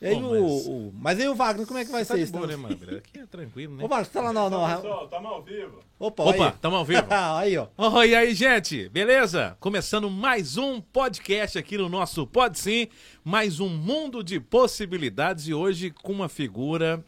E aí Pô, o, mas- o- Mas aí o Wagner, como é que vai Tá ser de isso? boa, né, mano? Aqui é tranquilo, né? Ô, Wagner, você tá lá não, não. Pessoal, tamo ao vivo. Opa, Opa, aí. tamo ao vivo. aí, ó. Oh, e aí, gente? Beleza? Começando mais um podcast aqui no nosso Pod Sim, mais um mundo de possibilidades e hoje com uma figura.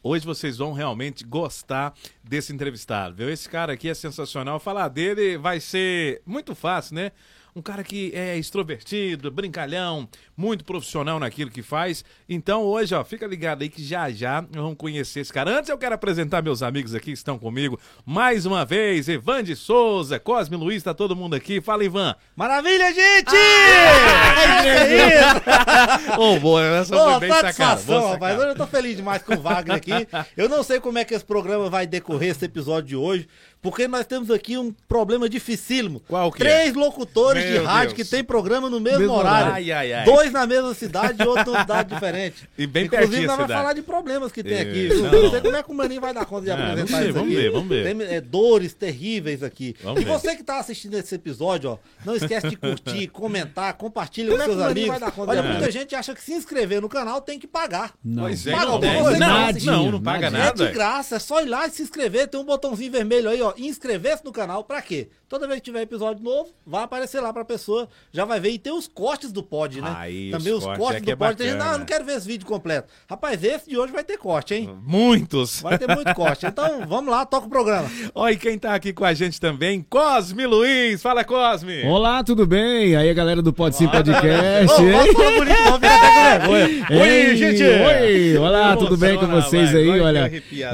Hoje vocês vão realmente gostar desse entrevistado, viu? Esse cara aqui é sensacional. Falar dele vai ser muito fácil, né? Um cara que é extrovertido, brincalhão, muito profissional naquilo que faz. Então hoje, ó, fica ligado aí que já já vamos conhecer esse cara. Antes eu quero apresentar meus amigos aqui que estão comigo mais uma vez. Ivan de Souza, Cosme Luiz, tá todo mundo aqui. Fala, Ivan. Maravilha, gente! Ah! é isso! Ô, boa, essa Ô, foi bem sacada. rapaz. Hoje eu tô feliz demais com o Wagner aqui. Eu não sei como é que esse programa vai decorrer, esse episódio de hoje, porque nós temos aqui um problema dificílimo. Qual que é? Três locutores de Meu rádio Deus. que tem programa no mesmo, Mesmo horário. Ai, ai, ai. Dois na mesma cidade e outro numa cidade diferente. E bem Inclusive, nós vamos falar de problemas que tem É, aqui. não. Não sei como é que o Maninho vai dar conta de Ah, apresentar vamos ver, isso vamos aqui. ver, vamos ver. Tem é, dores terríveis aqui. Vamos e ver. você que tá assistindo esse episódio, ó, não esquece de curtir, comentar, compartilha com Como é seus amigos. vai dar conta Olha, de- muita gente acha que se inscrever no canal tem que pagar. Não. Pois é, Paga não, não, não, não paga nadinha. É de nada. graça, é só ir lá e se inscrever. Tem um botãozinho vermelho aí, ó. Inscrever-se no canal. Pra quê? Toda vez que tiver episódio novo, vai aparecer lá pra pessoa. Já vai ver. E tem os cortes do pod, né? Aí, Também os cortes cortes, é do é pod. Tem gente, ah, não quero ver esse vídeo completo. Rapaz, esse de hoje vai ter corte, hein? Muitos. Vai ter muito corte. Então, vamos lá, toca o programa. Olha e quem tá aqui com a gente também, Cosme Luiz. Fala, Cosme. Olá, tudo bem? Aí a galera do Pode Sim Podcast. Ô, falar bonito, fica até vergonha. Ei, gente! Oi! Olá, tudo bem com vocês vai, aí? vai, Olha,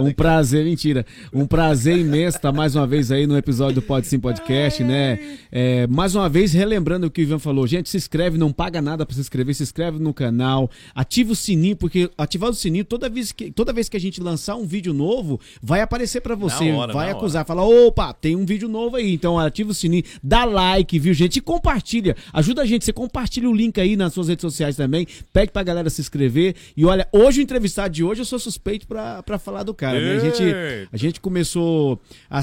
um aqui. prazer, mentira, um prazer imenso estar mais uma vez aí no episódio do Pode Sim Podcast, né? É, mais uma vez, relembrando o que o Ivan falou, gente, se inscreve, não paga nada pra se inscrever, se inscreve no canal, ativa o sininho, porque ativar o sininho, toda vez que, toda vez que a gente lançar um vídeo novo, vai aparecer pra você, hora, vai acusar, fala, opa, tem um vídeo novo aí, então ativa o sininho, dá like, viu, gente? E compartilha, ajuda a gente, você compartilha o link aí nas suas redes sociais também, pede pra galera se inscrever. E olha, hoje o entrevistado de hoje eu sou suspeito pra, pra falar do cara, né? A gente, a gente começou,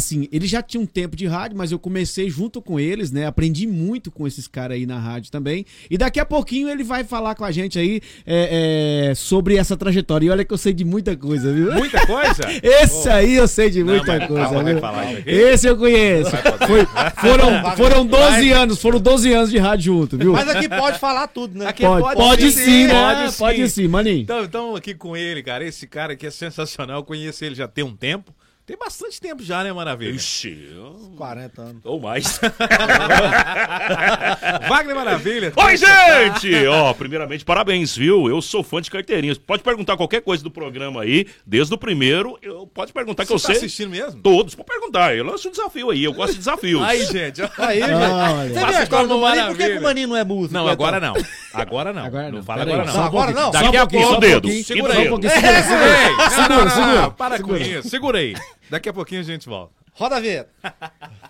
assim, ele já tinha um tempo de rádio, mas eu comecei junto com eles, né? Aprendi muito com esses caras aí na rádio também. E daqui a pouquinho ele vai falar com a gente aí é, é, sobre essa trajetória. E olha que eu sei de muita coisa, viu? Muita coisa? Esse aí eu sei de Não, muita mas coisa, calma, vai viu? falar isso aqui? Esse eu conheço. Foi- foram, foram 12 anos, foram 12 anos de rádio junto, viu? Mas aqui pode falar tudo, né? Aqui Pode, pode pode sim, sim, né? pode sim. Pode sim, maninho. Então, então, aqui com ele, cara, esse cara aqui é sensacional. Eu conheço ele já tem um tempo. Tem bastante tempo já, né, Maravilha? Ixi, eu- 40 anos. ou mais. Wagner Maravilha. Oi, gente! Ó, primeiramente, parabéns, viu? Eu sou fã de carteirinhas. Pode perguntar qualquer coisa do programa aí, desde o primeiro. Eu, pode perguntar que Você eu tá sei. assistindo mesmo? Todos, pode perguntar. Eu lanço um desafio aí, eu gosto de desafios. Aí, gente. Aí, gente. Você Passa a história do Maninho? Por que, que maravilha. o Maninho não é músico? Não, então? agora não. Agora não. Agora não. não. fala aí, agora só não. um Agora não? Só Daqui a pouco, só dedo. pouquinho. Segura Só aí. segura, segura. Segura, segura. não, Para com isso. Segura aí. Daqui a pouquinho a gente volta. Roda a vinheta.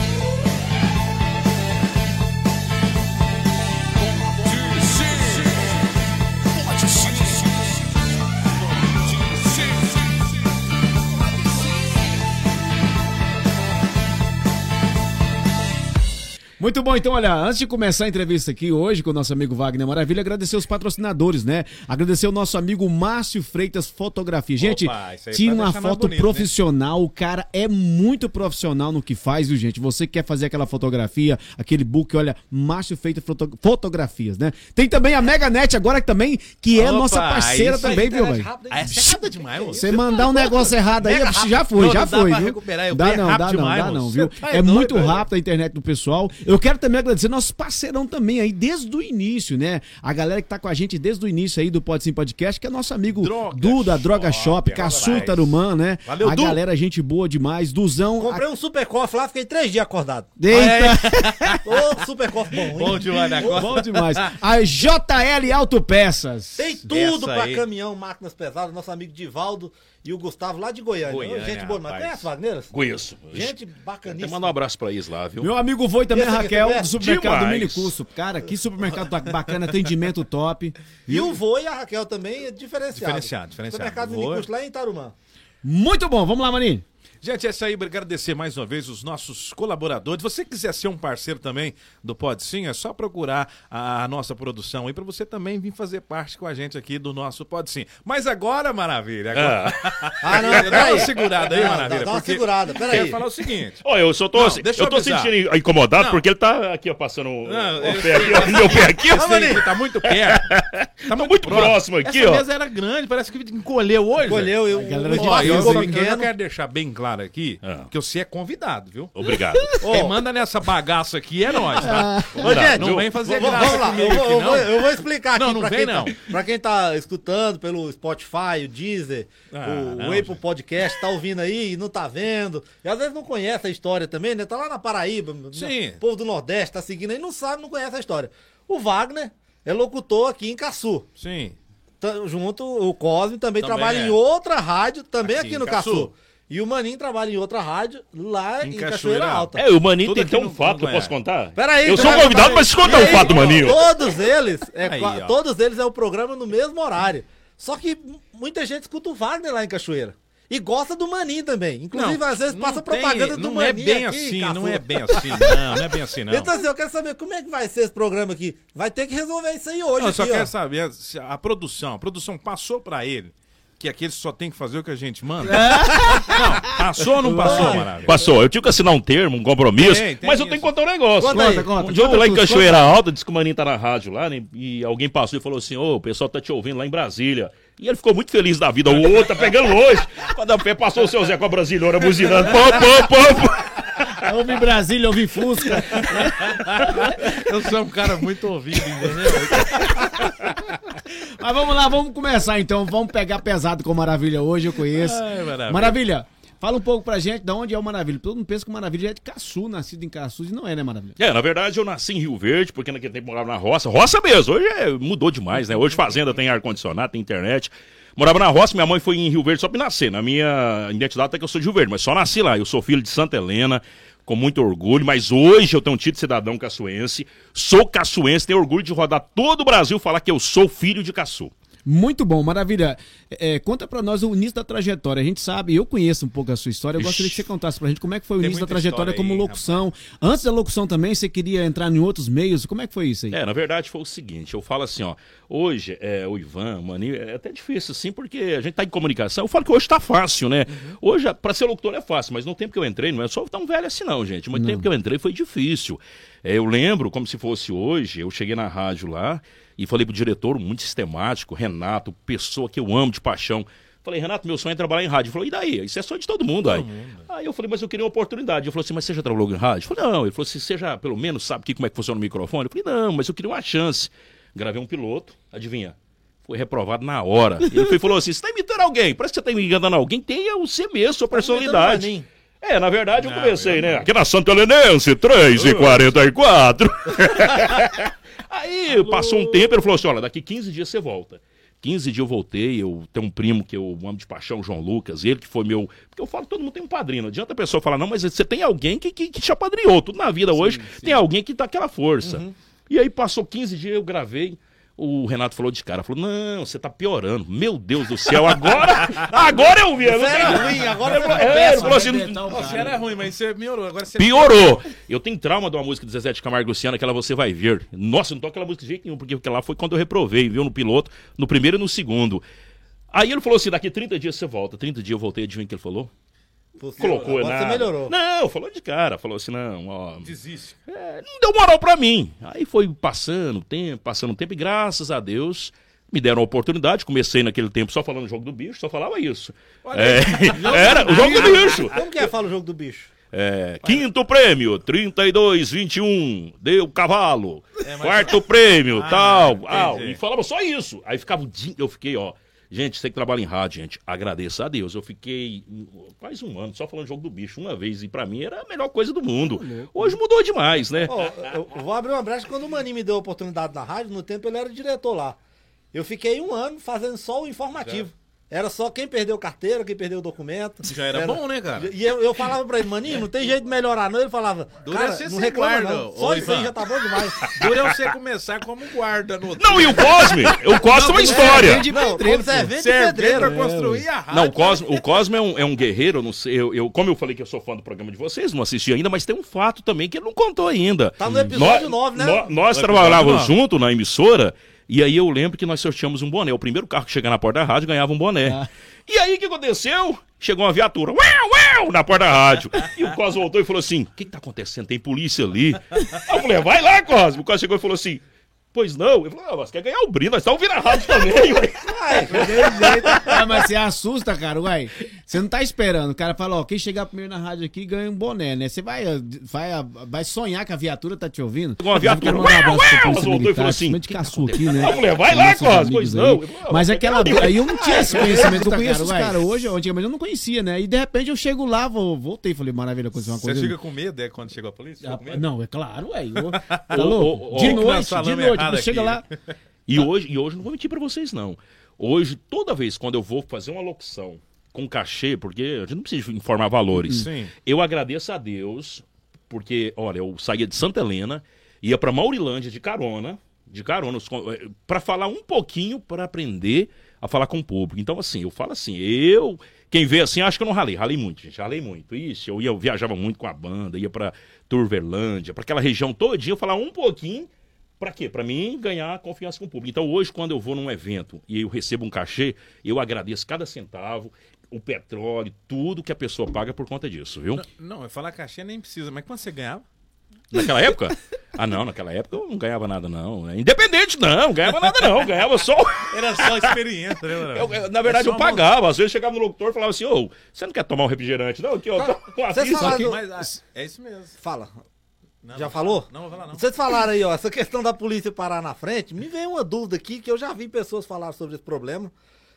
Muito bom, então, olha, antes de começar a entrevista aqui hoje com o nosso amigo Wagner Maravilha, agradecer os patrocinadores, né? Agradecer o nosso amigo Márcio Freitas Fotografia. Gente, Opa, pra uma foto bonito, né? profissional, o cara é muito profissional no que faz, viu, gente? Você que quer fazer aquela fotografia, aquele book, olha, Márcio Freitas Foto- Fotografias, né? Tem também a Meganet agora que também, que é Opa, nossa parceira isso aí, também, viu, velho? essa é rápida demais, mano. Você mandar um negócio errado aí, já foi, já foi, viu? dá não, dá demais, não, dá não, Você viu? tá é muito rápido a internet do pessoal. Eu quero também agradecer nossos parceirão também aí, desde o início, né? A galera que tá com a gente desde o início aí do Pode Sim Podcast, que é nosso amigo Droga Du da Droga Shop, Shop, Caçul nóis. Tarumã, né? Valeu, a Du. galera, gente boa demais. Duzão. Comprei um super cofre lá, fiquei três dias acordado. a... Eita! Ô, super cofre bom, hein? Bom demais, né? Bom demais. A JL Autopeças. Tem tudo Essa pra aí. caminhão, máquinas pesadas. Nosso amigo Divaldo e o Gustavo lá de Goiânia. Goiânia, gente boa, mas conhece Wagneiras? Conheço. Gente bacaníssima. mandar um abraço pra eles lá, viu? Meu amigo Voi também, Raquel, também? do supermercado Demais. Mini Curso. Cara, que supermercado ba- bacana, atendimento top. E o vô e a Raquel também é diferenciado. Diferenciado, diferenciado. Supermercado Vô- Minicurso lá em Tarumã. Muito bom, vamos lá, Maninho. Gente, é isso aí. Agradecer mais uma vez os nossos colaboradores. Se você quiser ser um parceiro também do Pode Sim, é só procurar a, a nossa produção aí para você também vir fazer parte com a gente aqui do nosso Pode Sim. Mas agora, Maravilha, agora... Ah, não, dá uma segurada aí, Não, Maravilha. dá- uma segurada, peraí. Quero falar o seguinte. Olha, eu só tô, Não, assim- deixa eu eu tô avisar. sentindo incomodado Não. porque ele tá aqui, ó, passando o, Não, o eu- pé aqui, ó, meu pé aqui, ó. Aqui tá muito perto. Tá muito próximo aqui, Essa ó. mesa era grande, parece que encolheu hoje. Encolheu, eu- A galera o de Ó, eu, eu, eu quero deixar bem claro aqui Ah. que você é convidado, viu? Obrigado. Quem manda nessa bagaça aqui é nós, tá? Ô, Não, gente, não vem fazer v- v- graça Vamos lá, comigo eu, vou- vou, não. eu vou explicar aqui Não, não pra, vem, quem não. Tá, pra quem tá escutando pelo Spotify, o Deezer, Ah, o, não, o Apple gente. Podcast, tá ouvindo aí e não tá vendo. E às vezes não conhece a história também, né? Tá lá na Paraíba, Sim. o povo do Nordeste tá seguindo aí, não sabe, não conhece a história. O Wagner é locutor aqui em Caçu. Sim. Tá- junto, o Cosme também, Também trabalha é. em outra rádio, também Aqui aqui, no Caçu. Caçu. E o Maninho trabalha em outra rádio, lá Em em, Cachoeira Cachoeira Alta. É, o Maninho Tudo tem ter um não- fato que não eu posso é. contar? Peraí, Eu sou convidado, mas E um fato do Maninho. Todos eles, é, Aí, todos eles é o programa no mesmo horário. Só que muita gente escuta o Wagner lá em Cachoeira. E gosta do Maninho também. Inclusive, às vezes não passa tem- propaganda do Não Maninho. é bem aqui, assim, Cafu. não é bem assim, não, não é bem assim, não. Então, assim, eu quero saber como é que vai ser esse programa aqui. Vai ter que resolver isso aí hoje. Não, eu só aqui, quero ó. saber se a produção, a produção passou pra ele que aquele só tem que fazer o que a gente manda? Não, passou ou não passou. Maravilha? Passou, eu tive que assinar um termo, um compromisso, Tem, tem mas eu isso. tenho que contar um negócio. Conta aí. Conta, conta. Um dia eu fui lá em Conta, Cachoeira Alta, disse que o Maninho tá na rádio lá, né? E alguém passou e falou assim: Ô, o pessoal tá te ouvindo lá em Brasília. E ele ficou muito feliz da vida. O outro tá pegando longe. Quando a pé passou o seu Zé com a brasileira buzinando. Pô, pô, pô, pô. Ouvi Brasília, ouvi Fusca. Eu sou um cara muito ouvido, entendeu? Mas vamos lá, vamos começar então. Vamos pegar pesado com Maravilha hoje, eu conheço. Ai, maravilha. Maravilha, fala um pouco pra gente de onde é o Maravilha. Todo mundo pensa que o Maravilha é de Caçu, nascido em Caçu, e não é, né, Maravilha? É, na verdade eu nasci em Rio Verde, porque naquele tempo eu morava na roça. Roça mesmo, hoje é- mudou demais, né? Hoje fazenda tem ar-condicionado, tem internet. Morava na roça, minha mãe foi em Rio Verde só pra nascer. Na minha identidade até que eu sou de Rio Verde, mas só nasci lá. Eu sou filho de Santa Helena, com muito orgulho, mas hoje eu tenho um título de cidadão caçuense. Sou caçuense, tenho orgulho de rodar todo o Brasil falar que eu sou filho de caçu. Muito bom, maravilha. É, conta pra nós o início da trajetória. A gente sabe, eu conheço um pouco a sua história. Eu Ixi. gostaria que você contasse pra gente como é que foi o início da trajetória como aí, locução. Antes da locução também, você queria entrar em outros meios. Como é que foi isso aí? É, na verdade foi o seguinte, eu falo assim, ó, hoje é, o Ivan, o Maninho, é até difícil assim, porque a gente tá em comunicação, eu falo que hoje tá fácil, né? Hoje, pra ser locutor é fácil, mas no tempo que eu entrei, não é só tão velho assim não, gente, mas no tempo que eu entrei foi difícil. É, eu lembro, como se fosse hoje, eu cheguei na rádio lá e falei pro diretor, muito sistemático, Renato, pessoa que eu amo de paixão, Falei, Renato, meu sonho é trabalhar em rádio. Ele falou, e daí? Isso é sonho de todo mundo, aí. Aí eu falei, mas eu queria uma oportunidade. Ele falou assim, mas você já trabalhou em rádio? Eu falei, não. Ele falou assim, você já pelo menos sabe que, como é que funciona o microfone? Eu falei, não, mas eu queria uma chance. Gravei um piloto, adivinha? Foi reprovado na hora. E ele foi- falou assim, você tá imitando alguém? Parece que você tá enganando alguém. Tenha você mesmo, sua personalidade. Maninho. É, na verdade eu Não, comecei, eu né? Aqui na Santa Helenense, 3 e 44. Aí passou um tempo, ele falou assim: olha, daqui 15 dias você volta. 15 dias eu voltei, eu tenho um primo que eu amo de paixão, João Lucas, ele que foi meu. Porque eu falo, todo mundo tem um padrinho. Não adianta a pessoa falar, não, mas você tem alguém que, que, que te apadrinhou. Tudo na vida hoje tem alguém que dá aquela força. E aí passou 15 dias, eu gravei. O Renato falou de cara, falou: Não, você tá piorando. Meu Deus do céu, agora. agora eu vi. eu não Você era ruim, agora ficou é, ele falou assim: Arrebentar o Você era ruim, mas você melhorou. Agora você Piorou. Eu tenho trauma de uma música de Zezé de Camargo Luciano, aquela você vai ver. Nossa, não toca aquela música de jeito nenhum, porque aquela foi quando eu reprovei, viu? No piloto, no primeiro e no segundo. Aí ele falou assim: daqui 30 dias você volta. 30 dias eu voltei, adivinha o que ele falou? Você- Colocou, agora né? Você melhorou. Não, falou de cara. Falou assim: não, ó. desiste. é, não deu moral pra mim. Aí foi passando o tempo, passando o tempo, e graças a Deus. Me deram a oportunidade, comecei naquele tempo só falando jogo do bicho, só falava isso. É, era o jogo do bicho. Como que é fala o jogo do bicho? É, quinto prêmio, 32-21, deu cavalo. Quarto prêmio, tal. Ah, e falava só isso. Aí ficava o dia, eu fiquei, ó. Gente, você que trabalha em rádio, gente, agradeça a Deus. Eu fiquei quase um ano só falando jogo do bicho uma vez. E pra mim era a melhor coisa do mundo. Hoje mudou demais, né? Eu vou abrir uma brecha. Quando o Maninho me deu a oportunidade na rádio, no tempo ele era diretor lá. Eu fiquei um ano fazendo só o informativo. Era só quem perdeu carteira, quem perdeu o documento. Já era bom, né, cara? E eu, eu falava pra ele, maninho, não tem jeito de melhorar, não. Ele falava, Dura cara, ser não reclama guarda, não. Só isso aí já tá bom demais. Dura é você começar como guarda no Não, e o Cosme? O Cosme é uma história. de não, pedreiro, servente Servente pedreiro. pra construir a rádio. Não, o Cosme, o Cosme é, um, é um guerreiro, eu não sei, eu, eu- como eu falei que eu sou fã do programa de vocês, não assisti ainda, mas tem um fato também que ele não contou ainda. Tá no episódio Nó- 9, né? nós No episódio trabalhávamos junto na emissora, e aí eu lembro que nós sorteamos um boné. O primeiro carro que chega na porta da rádio ganhava um boné. Ah. E aí o que aconteceu? Chegou uma viatura, uau, uau, na porta da rádio. E o Cosme voltou e falou assim: O que, que tá acontecendo? Tem polícia ali. Aí eu falei: Vai lá, Cosme. O Cosme chegou e falou assim: Pois não. Eu falei: ah, mas quer ganhar o brinde, nós estamos ouvindo a rádio também. ué." Ah, mas você assusta, cara, uai. Você não tá esperando. O cara fala, ó, quem chegar primeiro na rádio aqui ganha um boné, né? Você vai, vai, vai sonhar que a viatura tá te ouvindo. Chegou uma viatura, um uau, uau, polícia voltou e falou assim, principalmente Caçu aqui, né? Eu falei, vai lá, Cosme, pois não. Mas você aquela. Aí eu não tinha esse conhecimento. Eu Cara, conheço os caras hoje, antigamente eu não conhecia, né? E de repente eu chego lá, vou, voltei, falei, maravilha, aconteceu uma Você coisa. fica com medo, é, quando chegou a polícia? Ah, com? Não, é claro, ué. Tá louco? De noite, de noite, errado chega aqui. lá. E hoje, e hoje não vou mentir pra vocês, não. Hoje, toda vez quando eu vou fazer uma locução com cachê, porque a gente não precisa informar valores, Sim. eu agradeço a Deus, porque, olha, eu saía de Santa Helena, ia pra Maurilândia de carona, de carona, eh, pra falar um pouquinho, pra aprender a falar com o público. Então, assim, eu falo assim, eu. Quem vê assim, acho que eu não ralei. Ralei muito, gente. Ralei muito. Isso, eu ia, eu viajava muito com a banda, ia pra Turverlândia, pra aquela região todinha, eu falava um pouquinho. Pra quê? Pra mim ganhar confiança com o público. Então hoje, quando eu vou num evento e eu recebo um cachê, eu agradeço cada centavo, o petróleo, tudo que a pessoa paga por conta disso, viu? Não, eu falar cachê nem precisa, mas quando você ganhava? Naquela época? Ah, não, naquela época eu não ganhava nada, não. Independente, não, não ganhava nada, não. Ganhava só. Era só experiência, né? Eu- eu- na verdade, É eu pagava. Às vezes chegava no locutor e falava assim: Ô, você não quer tomar um refrigerante? Não, aqui, ó. Tá com a vocês pizza falaram aqui. Mas, ah, é isso mesmo. Fala. Não, Já não, falou? Não, vou falar não. Vocês falaram aí, ó, essa questão da polícia parar na frente, me veio uma dúvida aqui, que eu já vi pessoas falar sobre esse problema.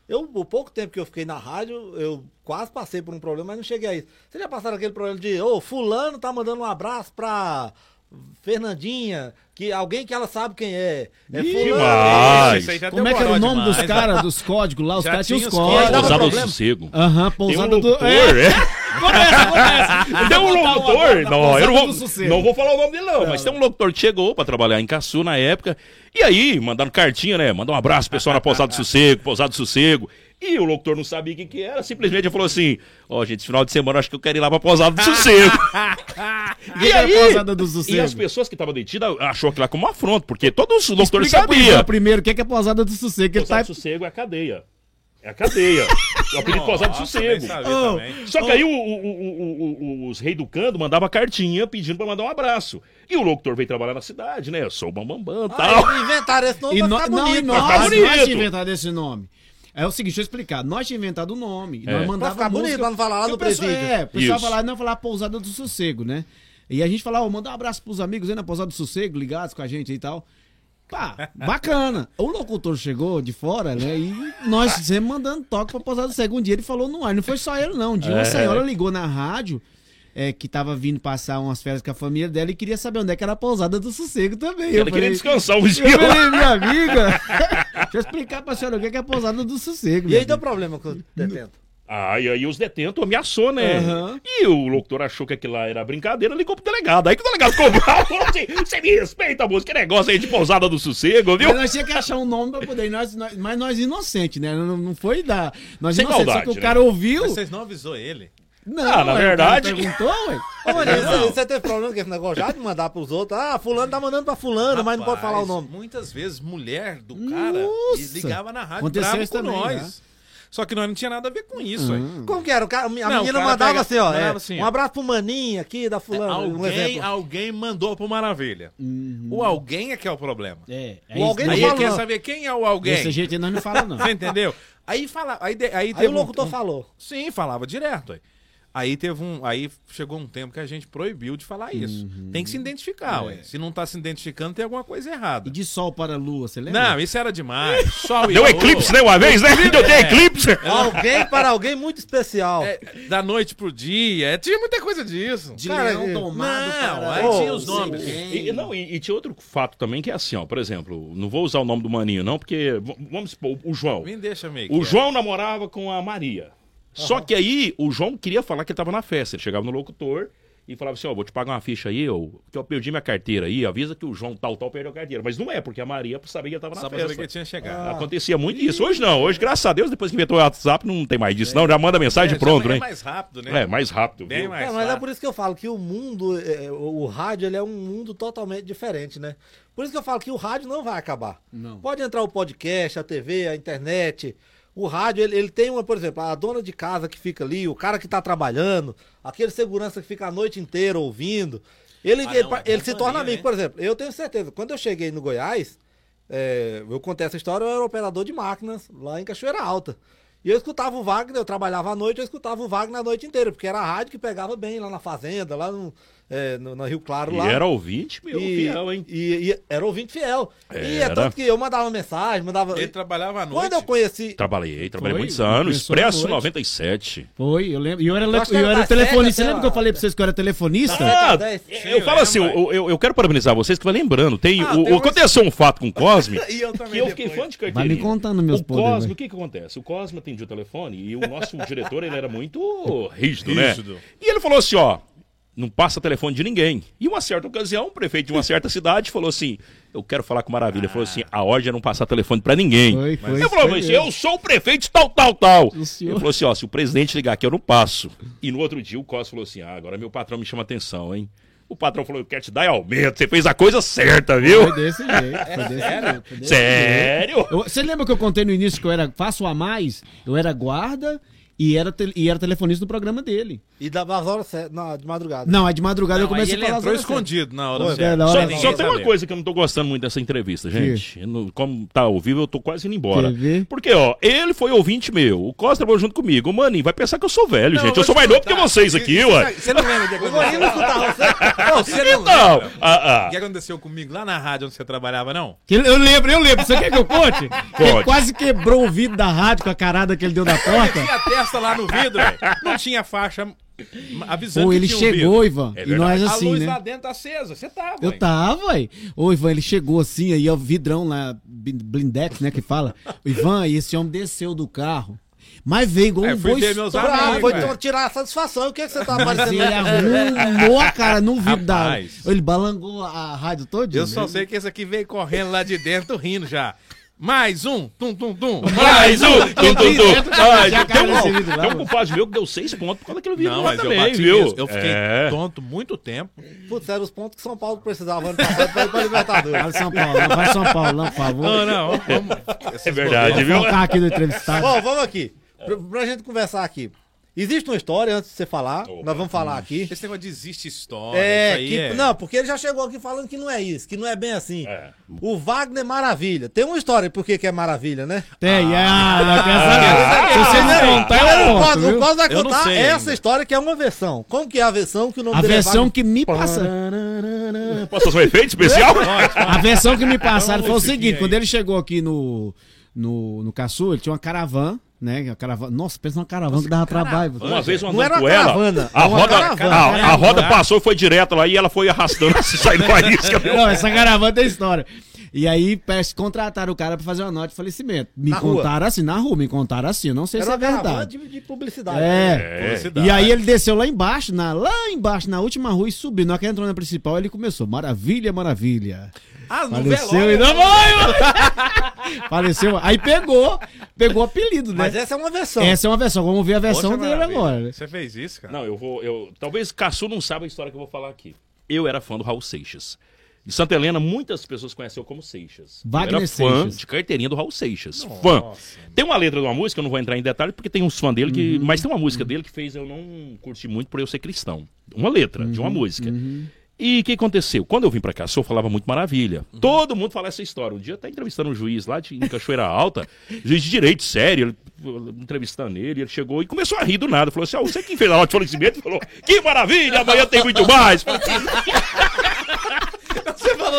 Eu, o pouco tempo que eu fiquei na rádio, eu quase passei por um problema, mas não cheguei a isso. Vocês já passaram aquele problema de, ô, fulano tá mandando um abraço pra Fernandinha, que alguém que ela sabe quem é. É Ih, demais. Isso aí já Como é que era o nome demais, dos caras, dos códigos lá? Os caras tinham tinha os os códigos. códigos. Pousada do sossego. Aham, um pousada do. É, é. Começa, começa. Tem um locutor, não, eu não vou, não vou falar o nome dele não, mas tem um locutor que chegou pra trabalhar em Caçu na época, e aí, mandando cartinha, né, mandar um abraço pro pessoal na Pousada do Sossego, Pousada do Sossego, e o locutor não sabia o que que era, simplesmente falou assim, ó, gente, esse final de semana acho que eu quero ir lá pra Pousada do Sossego. O que que era a pousada do e sossego? as pessoas que estavam detidas achou aquilo lá como uma afronta, porque todos os locutores sabiam. Primeiro o que que é pousada do sossego. Ele Pousada tá... do Sossego é a cadeia. É a cadeia. O apelido Pousada do Nossa, Sossego. Oh. também. Só que aí o- o- o- o- o- os reis do Cando mandavam cartinha pedindo pra mandar um abraço. E o locutor veio trabalhar na cidade, né? Eu sou o Bambambam e tal. Ah, inventaram esse nome E pra nó- ficar não, bonito. e pra nós, ficar nós- bonito. nós bonito. tínhamos inventado esse nome. É o seguinte, deixa eu explicar. Nós tínhamos inventado o nome. É. Nós Pra mandava ficar bonito, música- pra não falar lá no o pessoal- presídio. É, o pessoal falar, não falar pousada do sossego, né? E a gente falava, ó, manda um abraço pros amigos aí na pousada do sossego, ligados com a gente e tal. Pá, bacana. O locutor chegou de fora, né? E nós sempre mandando toque pra pousada do sossego. Um dia ele falou no ar. Não foi só ele, não. Um dia uma É. senhora ligou na rádio. é, que tava vindo passar umas férias com a família dela e queria saber onde é que era a pousada do sossego também. Eu Ele queria descansar um eu dia. falei, minha amiga, deixa eu explicar pra senhora o que é que é a pousada do sossego. E aí deu problema com o detento. Ah, e aí os detentos ameaçou, né? Aham. E o locutor achou que aquilo lá era brincadeira, ligou pro delegado. Aí que o delegado cobrou, falou assim: você me respeita, moço, que negócio aí de pousada do sossego, viu? Mas nós tínhamos que achar um nome pra poder. Nós, nós- mas nós inocentes, né? Não, não foi da. Nós Sem inocentes. maldade, só que o né? cara ouviu. Mas vocês não avisou ele? Não, Ah, na ué, verdade- Perguntou, ué. Ô, Maninho, você, você teve problema com esse negócio já de mandar pros outros? Ah, fulano tá mandando pra fulano, mas não pode falar o Rapaz, nome. Muitas vezes mulher do cara Nossa! ligava na rádio Aconteceu bravo com também, nós. Só que nós não tinha nada a ver com isso, aí. Hum. Como que era? O cara, a Não, menina o cara mandava pega- assim, ó. mandava é, assim, um ó. abraço pro maninho aqui da fulana. um alguém, exemplo. alguém mandou pro Maravilha. O alguém é que é o problema. É, é O alguém isso, Aí quer saber quem é o alguém. Desse jeito aí nós não fala, não. Você entendeu? Aí fala, aí, aí, Aí o um- locutor um- falou. Sim, falava direto. Aí. Aí teve um. Aí chegou um tempo que a gente proibiu de falar isso. Tem que se identificar, ué. Se não tá se identificando, tem alguma coisa errada. E de sol para a lua, você lembra? Não, isso era demais. Sol e Deu lua. eclipse, né, uma vez, né? Deu até eclipse. Alguém para alguém muito especial. É, da noite pro dia. é, Tinha muita coisa disso. De Cara, leão é- domado Não, para... aí tinha os nomes. E, e não, e, e tinha outro fato também que é assim, ó, por exemplo, não vou usar o nome do maninho, não, porque vamos supor, o João. Me deixa meio. O. João namorava com a Maria. Só que aí o João queria falar que ele tava na festa. Ele chegava no locutor e falava assim: Ó, vou te pagar uma ficha aí, eu, que eu perdi minha carteira aí, avisa que o João tal, tal perdeu a carteira. Mas não é, porque a Maria sabia que ele tava na Só festa. que tinha chegado. Acontecia muito isso. Hoje não, hoje, graças a Deus, depois que inventou o WhatsApp, não tem mais disso, não. Já manda mensagem É, pronto, né? É mais rápido, né? É, mais rápido. Bem viu? mais É, mas é rápido. por isso que eu falo que o mundo, é, o o rádio, ele é um mundo totalmente diferente, né? Por isso que eu falo que o rádio não vai acabar. Não. Pode entrar o podcast, a TV, a internet. O rádio, ele, ele tem uma, por exemplo, a dona de casa que fica ali, o cara que tá trabalhando, aquele segurança que fica a noite inteira ouvindo. Ele, Ah, ele, não, é ele se torna amigo. né? Por exemplo, eu tenho certeza, quando eu cheguei no Goiás, é, eu contei essa história, eu era operador de máquinas lá em Cachoeira Alta. E eu escutava o Wagner, eu trabalhava à noite, eu escutava o Wagner a noite inteira, porque era a rádio que pegava bem lá na fazenda, lá no, é, no, no Rio Claro. E lá. era ouvinte, meu, E- fiel, hein? E, e era ouvinte fiel. E é Era. tanto que eu mandava mensagem, mandava. Ele trabalhava à noite. Quando eu conheci. Trabalhei, trabalhei Foi, muitos anos. Expresso noite. 97. Foi, eu lembro. E eu era, Eu eu era era telefonista. Você lembra que eu falei pra vocês que eu era telefonista? Ah, dez. eu, falo assim, eu, eu, eu quero parabenizar vocês que vai lembrando. Tem, Ah, o, tem o- aconteceu um fato com o Cosme E eu também que eu fiquei depois. fã de carteirinha. Vai me contando meus O Cosme, o que que acontece? O Cosme atendia o telefone e o nosso diretor, ele era muito rígido, né? Rígido. E ele falou assim, ó, não passa telefone de ninguém. E uma certa ocasião, o prefeito de uma certa cidade falou assim, eu quero falar com Maravilha. Ele falou assim, a ordem é não passar telefone pra ninguém. Foi, foi. Ele falou, mesmo. eu sou o prefeito tal, tal, tal. Ele falou assim, ó, se o presidente ligar aqui, eu não passo. E no outro dia o Costa falou assim, ah, agora meu patrão me chama atenção, hein? O patrão falou, eu quero te dar aumento, você fez a coisa certa, viu? Foi desse jeito. Foi desse jeito. foi desse Sério? jeito. Eu- Você lembra que eu contei no início que eu era faço a mais? Eu era guarda e era, e era telefonista do programa dele. E dava as horas certas, na- de madrugada. Não, é de madrugada Não, eu comecei a ele falar as entrou escondido na hora Foi, certa. é, na Só, hora só Ninguém tem uma coisa que eu não tô gostando muito dessa entrevista, gente. Eu não- como tá ao vivo, eu tô quase indo embora. Ver? Porque, ó, ele foi ouvinte meu, o Costa trabalhou junto comigo. O Maninho vai pensar que eu sou velho, Não, gente. vou Eu sou mais novo que vocês aqui, Você- ué. Você não lembra o que Eu aconteceu? escutar você. Não, você não Então, lembra. ah, O que ah. aconteceu comigo lá na rádio onde você trabalhava, não? Ele- Eu lembro, eu lembro. Você quer que eu conte? Ele quase quebrou o vidro da rádio com a carada que ele deu na porta. Tinha a testa lá no vidro, velho. não tinha faixa avisando Ou ele chegou, vidro. Ivan. É e nós assim, a luz né? lá dentro acesa, você tava. Eu hein? tava, aí. Ô, Ivan, ele chegou assim, aí, ó, vidrão lá, blindex, né, que fala. O Ivan, e esse homem desceu do carro. Mas veio igual É, um boi estourado, foi tirar a satisfação. O que, é que você tá Mas aparecendo? ele arrumou a cara no vidro da... Ele balangou a rádio toda. Eu só sei que esse aqui veio correndo lá de dentro, rindo já. Mais um, tum, tum, tum. Mais um! Tum, tum, tum. Ah, já Tem um, tem um compadre meu que deu seis pontos por causa daquele vídeo Não, mas eu também, bati viu? Eu fiquei É. tonto muito tempo. Putz, eram os pontos que São Paulo precisava ano passado pra ir pra Libertadores. Vai São Paulo, não, vai São Paulo, não, por favor. Não, não, vamos. É verdade, viu? Vou focar aqui no entrevistado. Bom, vamos aqui. Pra, pra gente conversar aqui. Existe uma história antes de você falar. Opa. Nós vamos falar aqui. Esse negócio de existe história. É, que- é... não, porque ele já chegou aqui falando que não é isso, que não é bem assim. É. O Wagner Maravilha. Tem uma história por que que é Maravilha, né? Tem, ah, não quer saber. Se você não contar, eu o conto, Cos- o viu? Cos vai Eu não contar sei essa ainda. história que é uma versão. Como que é a versão que o nome A dele é versão que me passa... Posso fazer um efeito especial? A versão que me passaram foi o seguinte: quando ele chegou aqui no, no, no Caçu, ele tinha uma caravana, né? Uma caravana, nossa, pensa numa caravana que dava trabalho. Uma vez eu era andando uma com ela, caravana, a é uma roda, caravana. a, a Caravana. roda passou e foi direto lá e ela foi arrastando se sair do país. Não, essa caravana tem história. E aí, contrataram o cara pra fazer uma nota de falecimento. Me Na rua? contaram assim, na rua, me contaram assim. Eu não sei Era se é uma caravana verdade. de, de publicidade. É. Publicidade. E aí ele desceu lá embaixo, na, lá embaixo, na última rua e subiu. Na hora que entrou na principal, ele começou. Maravilha, maravilha. Ah, no Faleceu velório. e não foi! Faleceu. Aí pegou, pegou o apelido, né? Mas essa é uma versão. Essa é uma versão, vamos ver a versão Poxa, dele maravilha. agora. né? Você fez isso, cara? Não, eu vou. Eu, talvez Caçu não saiba a história que eu vou falar aqui. Eu era fã do Raul Seixas. De Santa Helena, muitas pessoas conhecem eu como Seixas. Wagner eu era fã Seixas. de carteirinha do Raul Seixas. Fã. Tem uma letra de uma música, eu não vou entrar em detalhe, porque tem uns fãs dele que. Mas tem uma música dele que fez eu não curtir muito por eu ser cristão. Uma letra de uma música. E o que aconteceu? Quando eu vim pra cá, o senhor falava muito maravilha. Todo mundo fala essa história. Um dia tá entrevistando um juiz lá de em Cachoeira Alta, juiz de direito, sério, entrevistando ele, ele chegou e começou a rir do nada. Falou assim: ó, você quem fez a aula de falecimento? Falou, que maravilha, amanhã tem muito mais.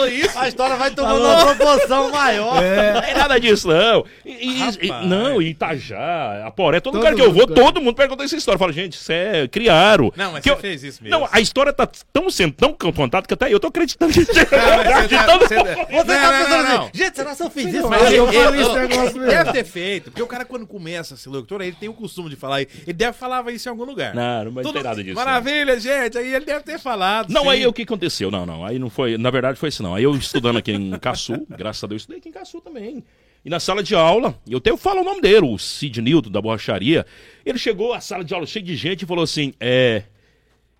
Falou isso? A história vai tomando uma proporção maior. Não é nada disso, não. E, e- e- não, Itajá, Aporé, todo, Todo lugar que eu mundo vou, todo mundo pergunta essa história. Fala, gente, isso é criaram. Não, mas Que você eu- fez isso mesmo. Não, a história tá tão sendo tão contada que até eu tô acreditando. Não, você tá- você- tá pensando assim, gente, será que eu fiz isso? Mas eu esse negócio mesmo. Deve ter feito, porque o cara quando começa a ser locutor, ele tem o costume de falar, ele deve falar isso em algum lugar. Não, mas não Tudo- tem nada disso. Maravilha, gente, aí ele deve ter falado. Não, aí o que aconteceu? Não, não. Aí não foi. Na verdade foi isso, não. Aí eu estudando aqui em Caçu, graças a Deus, estudei aqui em Caçu também. E na sala de aula, eu até falo o nome dele, o Sid Newton, da borracharia. Ele chegou à sala de aula cheia de gente e falou assim: é.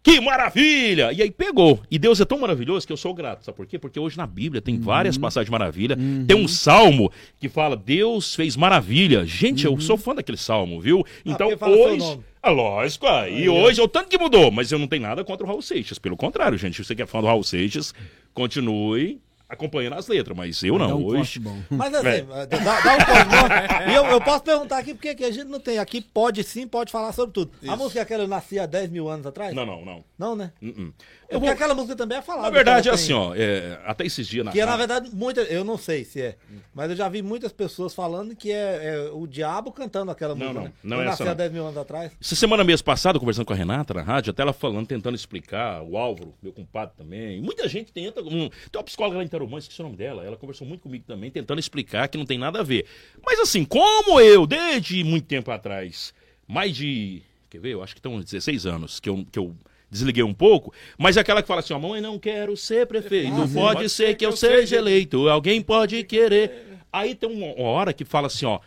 Que maravilha! E aí pegou. E Deus é tão maravilhoso que eu sou grato. Sabe por quê? Porque hoje na Bíblia tem várias passagens de maravilha. Tem um salmo que fala: Deus fez maravilha. Gente, eu sou fã daquele salmo, viu? Então fala seu hoje. Ah, lógico, aí hoje é o tanto que mudou, mas eu não tenho nada contra o Raul Seixas. Pelo contrário, gente, se você que é fã do Raul Seixas, continue acompanhando as letras, mas eu Dá não. um hoje. corte bom. Mas assim, dá, dá um ponto. E eu, eu posso perguntar aqui porque aqui a gente não tem. Aqui pode sim, pode falar sobre tudo. A música é aquela eu nasci há 10 mil anos atrás? Não, não, não. Não, né? Uh-uh. É Eu porque vou- aquela música também é falada. Na verdade, é assim, ó, é, até esses dias na Que é, na verdade, muita, eu não sei se é, mas eu já vi muitas pessoas falando que é, é o diabo cantando aquela Não, música. não, né? não eu é nasci essa há não. 10 mil anos atrás. Essa semana mês passado, conversando com a Renata na rádio, até ela falando, tentando explicar, o Álvaro, meu compadre também. Muita gente tenta. um- tem uma psicóloga lá em Tarumã, esqueci o nome dela. Ela conversou muito comigo também, tentando explicar que não tem nada a ver. Mas assim, como eu, desde muito tempo atrás, mais de. Quer ver? Eu acho que estão uns 16 anos que eu. Que eu Desliguei um pouco, mas é aquela que fala assim: ó, mãe, não quero ser prefeito. pode, ser que eu seja eleito, alguém pode querer. Aí tem uma hora que fala assim: ó,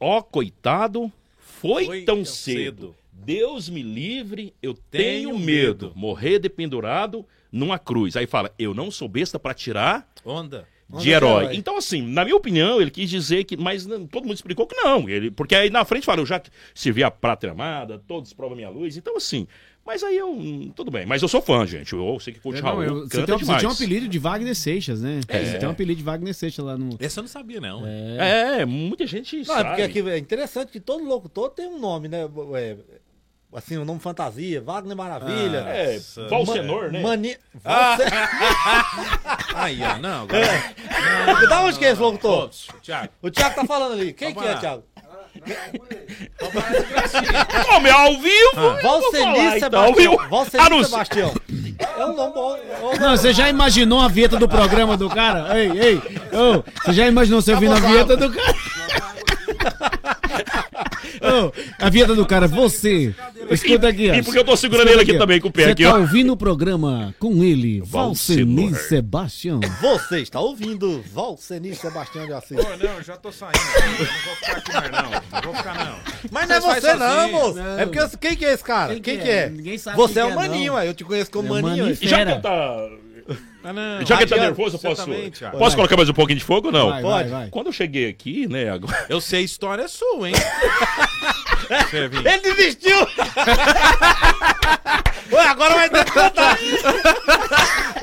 ó, coitado, foi, Foi tão tão cedo. cedo. Deus me livre, eu Tenho tenho, medo. medo. Morrer dependurado numa cruz. Aí fala, eu não sou besta pra tirar Onda. de Onda de herói. herói. Então, assim, na minha opinião, ele quis dizer que. Mas não, todo mundo explicou que não. Ele, porque aí na frente fala, eu já servi a prata amada, todos provam minha luz. Então, assim. Mas aí eu. hum, Tudo bem. Mas eu sou fã, gente. Eu sei que curte É, Raul. eu- você, tem, você tinha um apelido de Wagner Seixas, né? É. Você tem um apelido de Wagner Seixas lá no. Esse eu não sabia, não. É, muita gente Não, é sabe. porque aqui é interessante que todo locutor tem um nome, né? É, assim, o nome fantasia, Wagner Maravilha. É, Nossa. Valsenor, né? Mani... Ah. Valse- Aí, ó, não. Agora... Da onde que é esse locutor? Todos. Tiago. O Thiago tá falando ali. Quem Vamos que é, lá. Thiago? Como é ao vivo? Ah. então, Sebastião. viu? Valceni Anunci- Sebastião. É um nome bom. É Não, você já imaginou a vinheta do programa do cara? Ei, ei, ô, você já imaginou você ouvindo a vinheta do cara? Ô, a vinheta do cara, você. Escuta aqui. E porque eu tô segurando ele aqui ó. também com o pé Você aqui, tá ó. ouvindo o programa com ele, Valceni. Sebastião. Você está ouvindo Valceni Sebastião de Assis. Pô, não, eu já tô saindo. Não vou ficar aqui mais, não. Não vou ficar, não. Mas não é você não, moço. Não. É porque eu- quem que é esse cara? Quem Quem, que que é? é? Ninguém sabe Você quem é o é, maninho. Eu te conheço como É maninho. Maninho. ué. Já que tá. Ah, não. Já que ele tá nervoso, eu posso. Posso Vai. colocar mais um pouquinho de fogo ou não? Vai, Pode. vai. Quando eu cheguei aqui, né? Agora... Eu sei história sua, hein? Ele desistiu! Ué, agora vai ter que contar.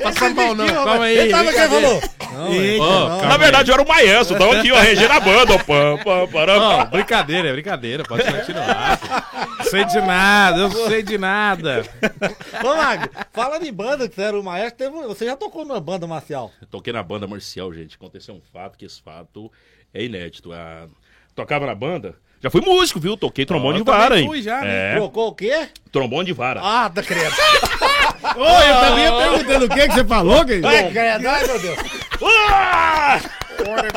Passa mal, não. Calma aí. Ele sabe o que ele falou? Eita, não. calma Na verdade, eu era o maestro, tava aqui, ó, regendo a banda. pam, pam, param, pam. brincadeira, é brincadeira. Pode continuar. sei de nada, eu sei de nada. Ô, Magno, fala de banda, que você era o maestro. teve Você já tocou numa banda marcial? Toquei na banda marcial, gente. Aconteceu um fato, que esse fato é inédito. A- Tocava na banda. Já fui músico, viu? Toquei trombone eu de vara, hein? fui já, né? É, Trocou o quê? trombone de vara. Ah, tá credo. Ô, eu também ia perguntando o que que você falou, que... Ai, credo. Ai, meu Deus. Ah!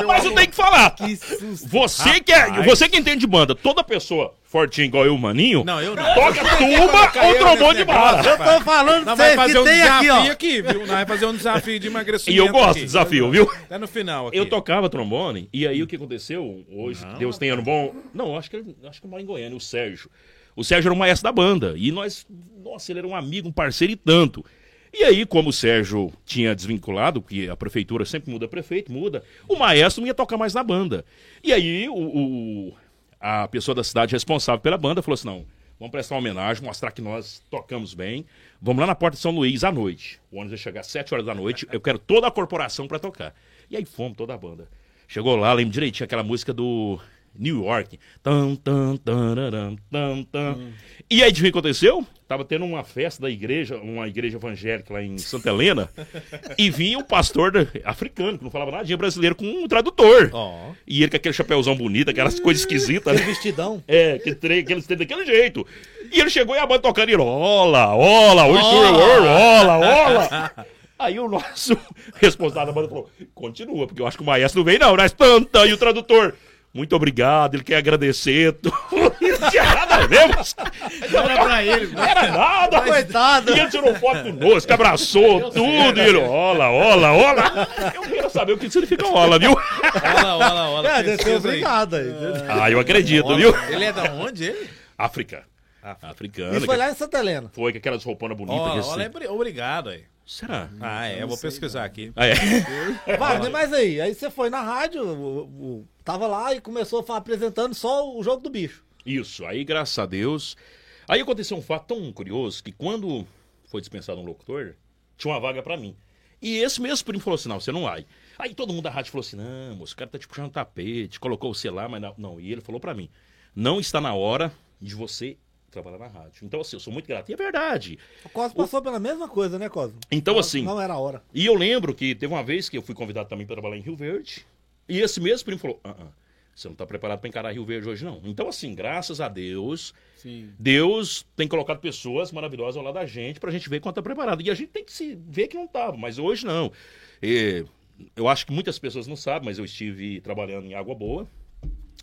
Mas eu tenho que falar. Que susto. Você que, é, você que entende de banda, toda pessoa fortinha igual eu, Maninho, Não, eu não. toca tuba ou trombone de vara. Eu tô falando pra vai vocês fazer que um tem aqui, desafio ó. aqui, viu? Nós vai fazer um desafio de emagrecimento E eu gosto aqui. de desafio, viu? Até no final aqui. Eu tocava trombone, e aí o que aconteceu? Hoje, Não, Deus tenha no bom. Não, acho que ele acho que mora em Goiânia, o Sérgio. O Sérgio era o maestro da banda. E nós. Nossa, ele era um amigo, um parceiro e tanto. E aí, como o Sérgio tinha desvinculado, porque a prefeitura sempre muda prefeito, muda, o maestro não ia tocar mais na banda. E aí, o, o- a pessoa da cidade responsável pela banda falou assim: não, Vamos prestar uma homenagem, mostrar que nós tocamos bem. Vamos lá na Porta de São Luís à noite. O ônibus vai chegar às 7 horas da noite. Eu quero toda a corporação pra tocar. E aí fomos, toda a banda. Chegou lá, lembro direitinho aquela música do New York. Tan, tan, tararam, tan, tan. E aí, o que aconteceu? Tava tendo uma festa da igreja, uma igreja evangélica lá em Santa Helena, e vinha o pastor africano, que não falava nada, brasileiro, com um tradutor. Ó. E ele com aquele chapéuzão bonito, aquelas coisas esquisitas, Aquele né? vestidão. É, que tre- aqueles trem daquele jeito. E ele chegou e a banda tocando, e ele, ola, ola, oi, ola, ola. Aí o nosso responsável da banda falou, continua, porque eu acho que o maestro não vem não, nós tanta, e o tradutor... Muito obrigado, ele quer agradecer. tudo. Não tinha nada mas... Não era pra ele. Não era nada. Coitado. E ele tirou foto conosco, abraçou tudo. E ele, ola, ola, ola. Eu quero saber o que significa ola, viu? Olha, olha, olha. É, deve ser obrigado aí. Ah, eu acredito, Olha, viu? Ele é da onde, ele? África. Africana. Isso foi lá em Santa Helena. Foi com aquelas rouponas bonitas. Olha, assim. olha, obri- obrigado aí. Será? Ah, é, eu vou pesquisar aqui. Ah, é. Wagner, mas aí, aí você foi na rádio, o- o- tava lá e começou apresentando só o jogo do bicho. Isso, aí graças a Deus. Aí aconteceu um fato tão curioso que quando foi dispensado um locutor, tinha uma vaga pra mim. E esse mesmo primo falou assim: não, você não vai. Aí todo mundo da rádio falou assim: não, moço, o cara tá te puxando tapete, colocou você lá, mas não. não. E ele falou pra mim: não está na hora de você trabalhar na rádio. Então, assim, eu sou muito grato. E é verdade. O Cosmo passou pela mesma coisa, né, Cosmo? Então, assim. Não era a hora. E eu lembro que teve uma vez que eu fui convidado também para trabalhar em Rio Verde. E esse mesmo primo falou: ah, ah, você não está preparado para encarar Rio Verde hoje, não. Então, assim, graças a Deus, Sim. Deus tem colocado pessoas maravilhosas ao lado da gente pra gente ver quanto tá preparado. E a gente tem que se ver que não tava, mas hoje não. E eu acho que muitas pessoas não sabem, mas eu estive trabalhando em Água Boa.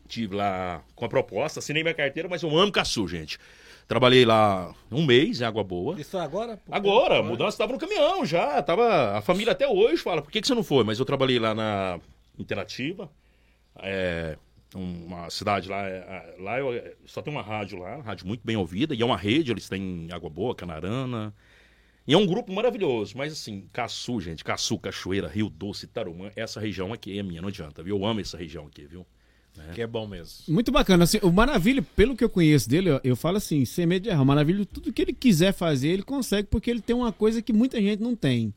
Estive lá com a proposta, assinei minha carteira, mas eu amo Caçu, gente. Trabalhei lá um mês em Água Boa. Isso agora? Agora, a mudança estava no caminhão já. Tava, a família até hoje fala, por que, que você não foi? Mas eu trabalhei lá na Interativa, é, uma cidade lá. é, Lá eu, só tem uma rádio lá, uma rádio muito bem ouvida, e é uma rede, eles têm Água Boa, Canarana. E é um grupo maravilhoso, mas assim, Caçu, gente, Caçu, Cachoeira, Rio Doce, Tarumã, essa região aqui é minha, não adianta, viu? Eu amo essa região aqui, viu? Que é bom mesmo. Muito bacana. Assim, o Maravilha, pelo que eu conheço dele, eu, eu falo assim, sem medo de errar. O Maravilha, tudo que ele quiser fazer, ele consegue, porque ele tem uma coisa que muita gente não tem.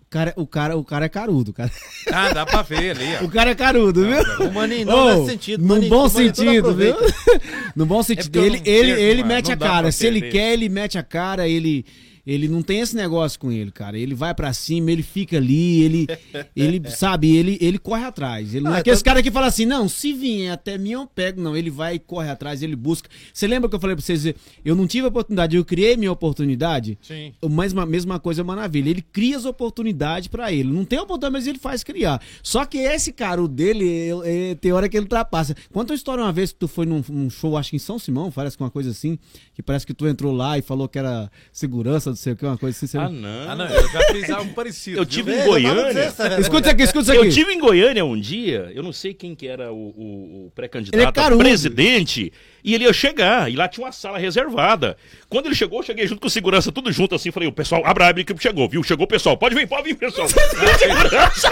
O cara, o cara, o cara é carudo, cara. Ah, dá pra ver ali, ó. O cara é carudo, viu? O Maninho não nesse sentido. No Maninho- bom sentido, viu? no bom sentido. porque eu ele não ele, perco, ele mete não a cara. Se ele quer, ele mete a cara, ele. Ele não tem esse negócio com ele, cara. Ele vai pra cima, ele fica ali, ele, ele sabe, ele, ele corre atrás. Ele não Ah, é aqueles então- cara que fala assim, não, se vier até mim eu pego. Não, ele vai e corre atrás, ele busca. Você lembra que eu falei pra vocês, eu não tive oportunidade, eu criei minha oportunidade? Sim. A mesma, coisa é maravilha. Ele cria as oportunidades pra ele. Não tem oportunidade, mas ele faz criar. Só que esse cara, o dele, é, tem hora que ele ultrapassa. Conta uma história uma vez que tu foi num, num show, acho que em São Simão, parece que uma coisa assim, que parece que tu entrou lá e falou que era segurança, sei o que, uma coisa assim. você- Ah, não. Ah, não, eu já fiz algo parecido. Eu tive em Goiânia. Escuta isso aqui, escuta isso aqui. Eu tive em Goiânia um dia, eu não sei quem que era o, o- o Ele é pré-candidato a presidente, e ele ia chegar, e lá tinha uma sala reservada. Quando ele chegou, eu cheguei junto com o segurança, tudo junto assim, falei, o pessoal, abra a que chegou, viu? Chegou o pessoal, pode vir, pode vir, pessoal. segurança,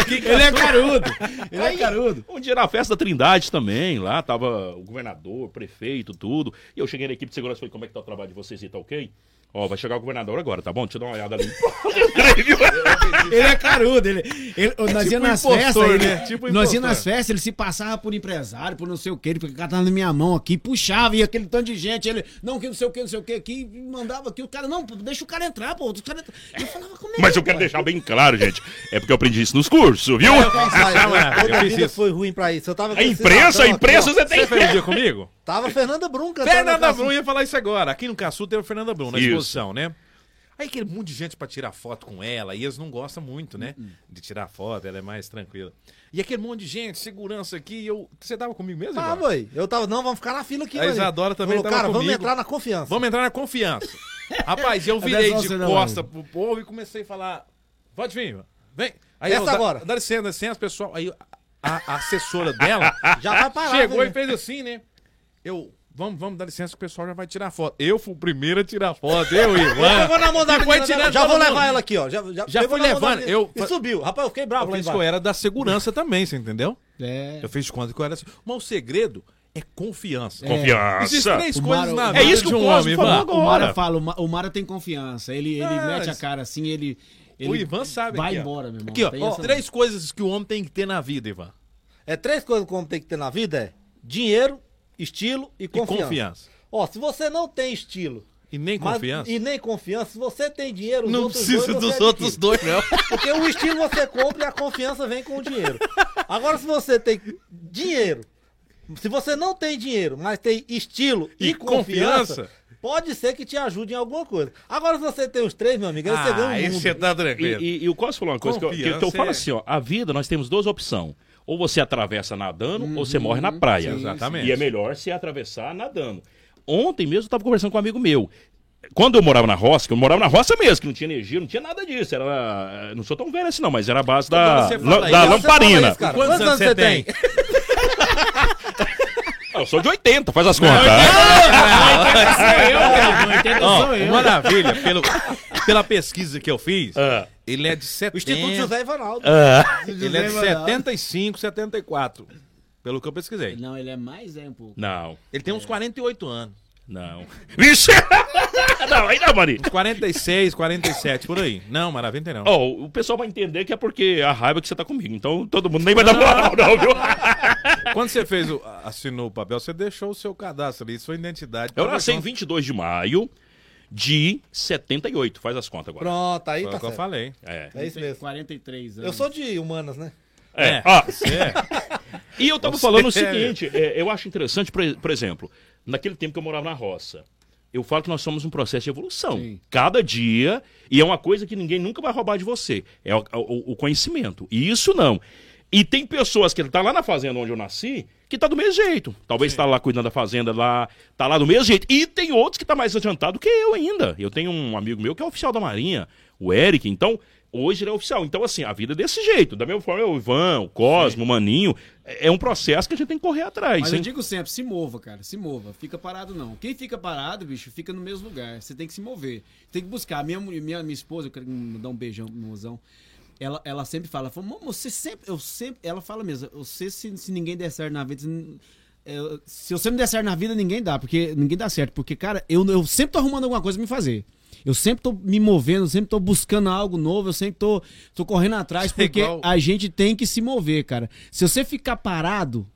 aqui, Ele é carudo. Ele é carudo. Um dia na festa da Trindade também, lá tava o governador, o prefeito, tudo. E eu cheguei na equipe de segurança e falei, como é que tá o trabalho de vocês aí, tá ok? Ó, vai chegar o governador agora, tá bom? Deixa eu dar uma olhada ali. Ele é carudo. Ele, ele- nós tipo ia nas festas, ele, né? Tipo nós ia impostor. nas festas, ele se passava por empresário, por não sei o que, ele ficava na minha mão aqui, puxava, e aquele tanto de gente, ele, não, que não sei o que, não sei o que, aqui, mandava aqui, o cara, não, deixa o cara entrar, pô, o cara entra. Eu falava, como é Mas eu quero pode? deixar bem claro, gente. É porque eu aprendi isso nos cursos, viu? Rapaz, eu Toda a fiz vida isso. foi ruim pra isso. Eu tava com A imprensa, a imprensa você tem Você fez um dia comigo? Tava Fernanda Brum cantando. Fernanda a Brum ia falar isso agora. Aqui no Caçu tem o Fernanda Brum na Isso. exposição, né? Aí aquele monte de gente pra tirar foto com ela, e eles não gostam muito, né? De tirar foto, ela é mais tranquila. E aquele monte de gente, segurança aqui, e eu. Você tava comigo mesmo, Ah, Isadora? boi. Eu tava, não, vamos ficar na fila aqui, A. Isadora também Falou, tava Cara, vamos comigo. entrar na confiança. Vamos entrar na confiança. Rapaz, eu virei é de costa mano. pro povo e comecei a falar: pode vir, vem. Aí Essa eu, dá- agora. Dá licença, dá licença, pessoal. Aí a, a assessora dela Já vai parar. chegou velho. e fez assim, né? Eu. Vamos, vamos, dá licença que o pessoal já vai tirar foto. Eu fui o primeiro a tirar foto, eu e Ivan. Eu vou na mão da menina tirando dela, Já vou mundo. levar ela aqui, ó. Já, já, Já fui levando, eu- E subiu. Rapaz, eu fiquei bravo Eu lá fiz que eu era da segurança também, você entendeu? É. Eu fiz conta que eu era assim. Mas o segredo é confiança. Confiança. Existem três O coisas Mara- na É vida isso que de o um homem, falou Ivan. agora. O Mara fala, o Ma- o Mara tem confiança. Ele, ele Ah, mete a cara assim, ele. ele O Ivan sabe Vai aqui, ó. embora, meu irmão. Aqui, ó, ó, três coisas que o homem tem que ter na vida, Ivan. É três coisas que o homem tem que ter na vida: é dinheiro, estilo e E confiança. confiança. Ó, se você não tem estilo E nem mas- confiança. e nem confiança, se você tem dinheiro, os Não outros precisa dois, dos você outros dois, não. Porque o estilo você compra e a confiança vem com o dinheiro. Agora, se você tem dinheiro, se você não tem dinheiro, mas tem estilo e, E confiança, confiança. pode ser que te ajude em alguma coisa. Agora, se você tem os três, meu amigo, aí você ganha Ah, um aí mundo. você tá E, tranquilo. e- e o Costa falou uma coisa que eu, que, eu Confiança falo é- assim, ó, a vida nós temos duas opções. Ou você atravessa nadando, ou você morre na praia. sim, Exatamente. E é melhor se atravessar nadando. Ontem mesmo eu estava conversando com um amigo meu. Quando eu morava na roça, que eu morava na roça mesmo, que não tinha energia, não tinha nada disso. Era, não sou tão velho assim não, mas era a base da, la- aí, da lamparina. isso, cara. Quantos anos você tem? Ah, Eu sou de 80, faz as contas. Ó, sou eu. maravilha. Pelo, pela pesquisa que eu fiz, Ah. Ele é de O 70. Instituto José Ivanaldo. Ele é de 75, 74. Pelo que eu pesquisei. Não, ele é mais, é um pouco. Não, Ele tem uns 48 anos. não. Vixe! não, aí não, Mari. Uns 46, 47, por aí. Não, maravilha não. Ó, o pessoal vai entender que é porque a raiva que você tá comigo. Então todo mundo nem vai dar moral, não, viu? Quando você fez o, assinou o papel, você deixou o seu cadastro ali, sua identidade. Eu nasci em versão- 22 de maio de 78. Faz as contas agora. Pronto, aí Foi tá o que eu certo. falei. É. É isso mesmo. 43 anos. Eu sou de humanas, né? É. É. Ó, É. e eu tava Você falando o é- seguinte: é, eu acho interessante, por, por exemplo, naquele tempo que eu morava na roça. Eu falo que nós somos um processo de evolução. Sim. Cada dia, e é uma coisa que ninguém nunca vai roubar de você. É o, o- o conhecimento. E isso não. E tem pessoas que tá lá na fazenda onde eu nasci, que tá do mesmo jeito. Talvez tá lá cuidando da fazenda lá, tá lá do mesmo jeito. E tem outros que tá mais adiantado que eu ainda. Eu tenho um amigo meu que é oficial da Marinha, o Eric. Então, hoje ele é oficial. Então, assim, a vida é desse jeito. Da mesma forma, o Ivan, o Cosmo, o Maninho. É é um processo que a gente tem que correr atrás. Mas eu hein? digo sempre, se mova, cara, se mova. Fica parado não. Quem fica parado, bicho, fica no mesmo lugar. Você tem que se mover. Tem que buscar. Minha, minha, minha esposa, eu quero dar um beijão mozão. Ela, ela sempre fala, fala, "Mô, você sempre, eu sempre, ela fala mesmo, você se, se ninguém der certo na vida, se, é, se você não der certo na vida, ninguém dá, porque ninguém dá certo, porque cara, eu, eu sempre tô arrumando alguma coisa pra me fazer. Eu sempre tô me movendo, eu sempre tô buscando algo novo, eu sempre tô, tô correndo atrás, É porque igual- a gente tem que se mover, cara. Se você ficar parado,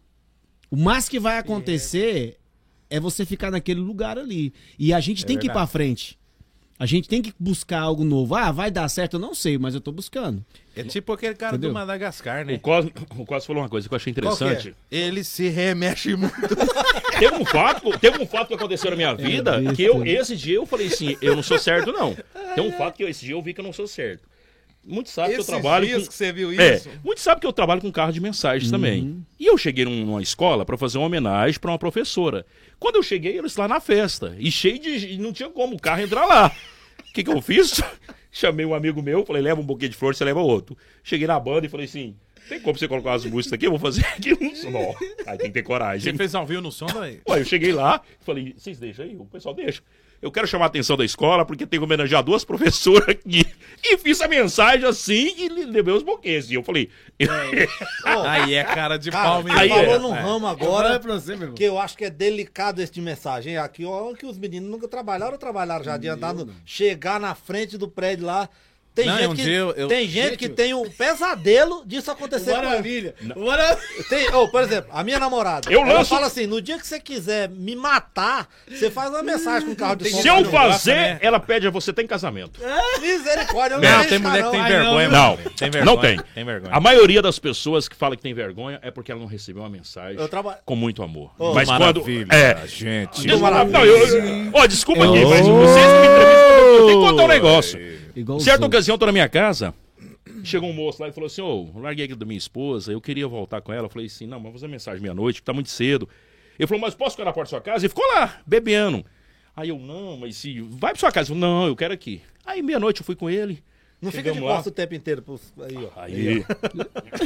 o mais que vai acontecer é você ficar naquele lugar ali. E a gente tem que ir verdade. pra frente. A gente tem que buscar algo novo. Ah, vai dar certo? Eu não sei, mas eu tô buscando. É tipo aquele cara Entendeu? do Madagascar, O né? O Cosmo falou uma coisa que eu achei Qual que é? interessante. Ele se remexe muito. Teve um fato, teve um fato que aconteceu na minha vida besta. que eu, esse dia eu falei assim, eu não sou certo não. Tem um fato que eu, esse dia eu vi que eu não sou certo. Muitos sabem que eu trabalho com... que você viu É, isso? muitos sabem que eu trabalho com carro de mensagens também. E eu cheguei num- numa escola para fazer uma homenagem para uma professora. Quando eu cheguei, eles lá na festa. E cheio de. e não tinha como o carro entrar lá. O que, que eu fiz? Chamei um amigo meu, falei, leva um buquê de flor, você leva outro. Cheguei na banda e falei assim: tem como você colocar as músicas aqui? Eu vou fazer aqui um som. Aí tem que ter coragem. Você fez ao vivo no som, daí? Ué, eu cheguei lá, falei, vocês deixam aí? O pessoal deixa. Eu quero chamar a atenção da escola, porque tenho que homenagear duas professoras aqui. E fiz a mensagem assim e le- levei os buquês. E eu falei. Aí é cara de Cara, pau você mesmo. aí falou é. num É. ramo Agora é pra você, meu irmão. que eu acho que é delicado esse de mensagem. Aqui, ó, que os meninos nunca trabalharam ou trabalharam já adiantado. Chegar na frente do prédio lá. Tem Não, gente, um que, eu- eu- tem gente Gente, que tem um pesadelo disso acontecer ela. Maravilha. Maravilha. Tem, ô, por exemplo, a minha namorada. Eu ela lanço- fala assim: no dia que você quiser me matar, você faz uma mensagem com o carro de som. Se eu não gosta, fazer, né? ela pede a você tem casamento. Misericórdia, eu Não, deixo tem mulher que tem não. vergonha. Não, tem vergonha. não tem. Tem vergonha. A maioria das pessoas que fala que tem vergonha é porque ela não recebeu uma mensagem Eu traba- com muito amor. Ô, mas quando. Maravilha, É. gente. Desculpa, não, eu, eu- ó, desculpa aqui, Eu- mas vocês que me entrevistam, eu tenho que contar um negócio. Igual Certa ocasião, eu tô na minha casa, chegou um moço lá e falou assim, ô, eu larguei aqui da minha esposa, eu queria voltar com ela. Eu falei assim, não, mas vou fazer mensagem meia-noite, que tá muito cedo. Ele falou, mas posso ficar na porta da sua casa? E ficou lá, bebendo. Aí eu, não, mas se... Vai pra sua casa. Eu, não, eu quero aqui. Aí meia-noite eu fui com ele. Não fica de Chegamos lá. costa o tempo inteiro. pros- Aí, ó. Aí,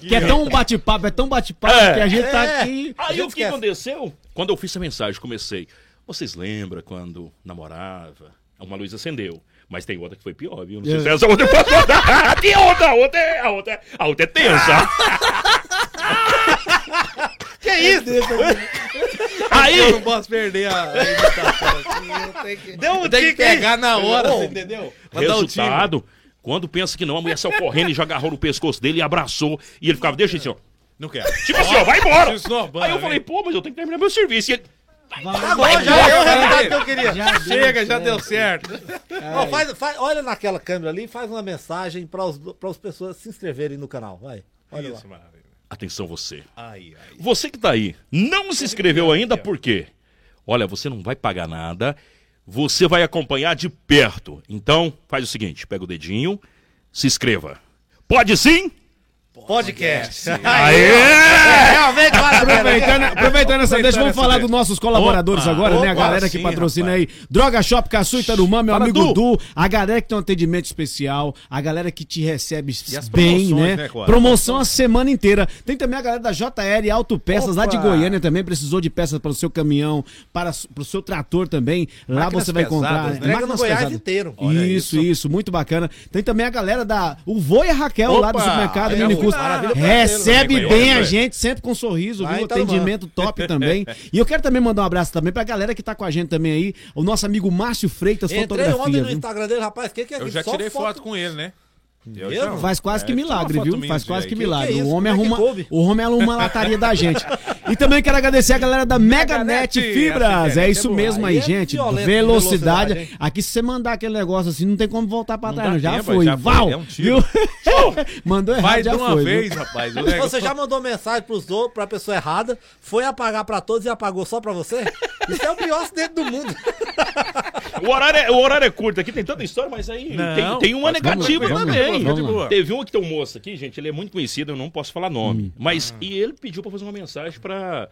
Que é tão bate-papo, é tão bate-papo É. que a gente tá É. aqui. aí o que aconteceu? Quando eu fiz essa mensagem, comecei. Vocês lembram quando namorava? Uma luz acendeu. Mas tem outra que foi pior, viu? Não sei se essa outra contar. Tem outra, a outra é, a outra é, a outra é tensa. Que isso? Aí, Eu não posso perder a, a imitação aqui. Eu tenho que, Deu um tenho que pegar na hora, você entendeu? O time. resultado, quando pensa que não, a mulher saiu correndo e já agarrou no pescoço dele e abraçou. E ele ficava, deixa assim, ó. Não quero. Tipo assim, ó, vai embora. Isso não, Aí eu falei, pô, mas eu tenho que terminar meu serviço. E ele, Agora já deu o resultado que eu queria. Já Chega, deu já certo. deu certo. Ó, faz, faz- olha naquela câmera ali e faz uma mensagem para as pessoas se inscreverem no canal. Vai. Olha lá. Isso, maravilha. atenção você. Aí, aí. Você que tá aí, não se inscreveu ainda, por quê? Olha, você não vai pagar nada, você vai acompanhar de perto. Então, faz o seguinte, pega o dedinho, se inscreva. Pode sim? Podcast. Aê! Realmente, vale a pena. Aproveitando, aproveitando essa deixa, vamos falar dos nossos colaboradores Opa, agora, né? A opa, galera que sim, patrocina rapaz. aí. Droga Shop Caçu Itarumã, meu Fala, amigo Du. Du. A galera que tem um atendimento especial. A galera que te recebe bem, né? né? Promoção a semana inteira. Tem também a galera da JL Autopeças lá de Opa. Goiânia também. Precisou de peças para o seu caminhão, para o seu trator também. Lá Máquinas você vai encontrar. pesadas, né? Máquinas Goiás pesadas. inteiro. Isso, isso. isso, muito bacana. Tem também a galera da. O Vô e a Raquel lá do Opa, supermercado aí, Minicus. maravilha pra Recebe bem a gente, sempre com um sorriso, Vai, viu? Itarumã. Atendimento top também. E eu quero também mandar um abraço também pra galera que tá com a gente também aí. O nosso amigo Márcio Freitas, Entrei ontem fotografia. no viu? Instagram dele, rapaz, o que, que é Eu já Só tirei foto com ele, né? Eu Faz quase que É, milagre, viu? Faz quase que milagre. que é o homem é arruma, o homem arruma a lataria da gente. E também quero agradecer a galera da Meganet Fibras. É isso é mesmo aí, Aí é gente. violento de Velocidade. Aqui se você mandar aquele negócio assim, não tem como voltar pra trás. Já foi. já foi, Val! é um tiro. viu? Mandou errado, Vai de já uma foi. viu? vez, rapaz. O negócio- Você já mandou mensagem pros outros, pra pessoa errada, foi apagar pra todos e apagou só pra você? Isso é o pior acidente do mundo. O horário, é, o horário é curto aqui, tem tanta história, mas aí Não, tem, tem uma mas negativa também. Lá. Teve um que tem um moço aqui, gente, ele é muito conhecido, eu não posso falar nome. Hum. Mas, Ah. e ele pediu pra fazer uma mensagem pra,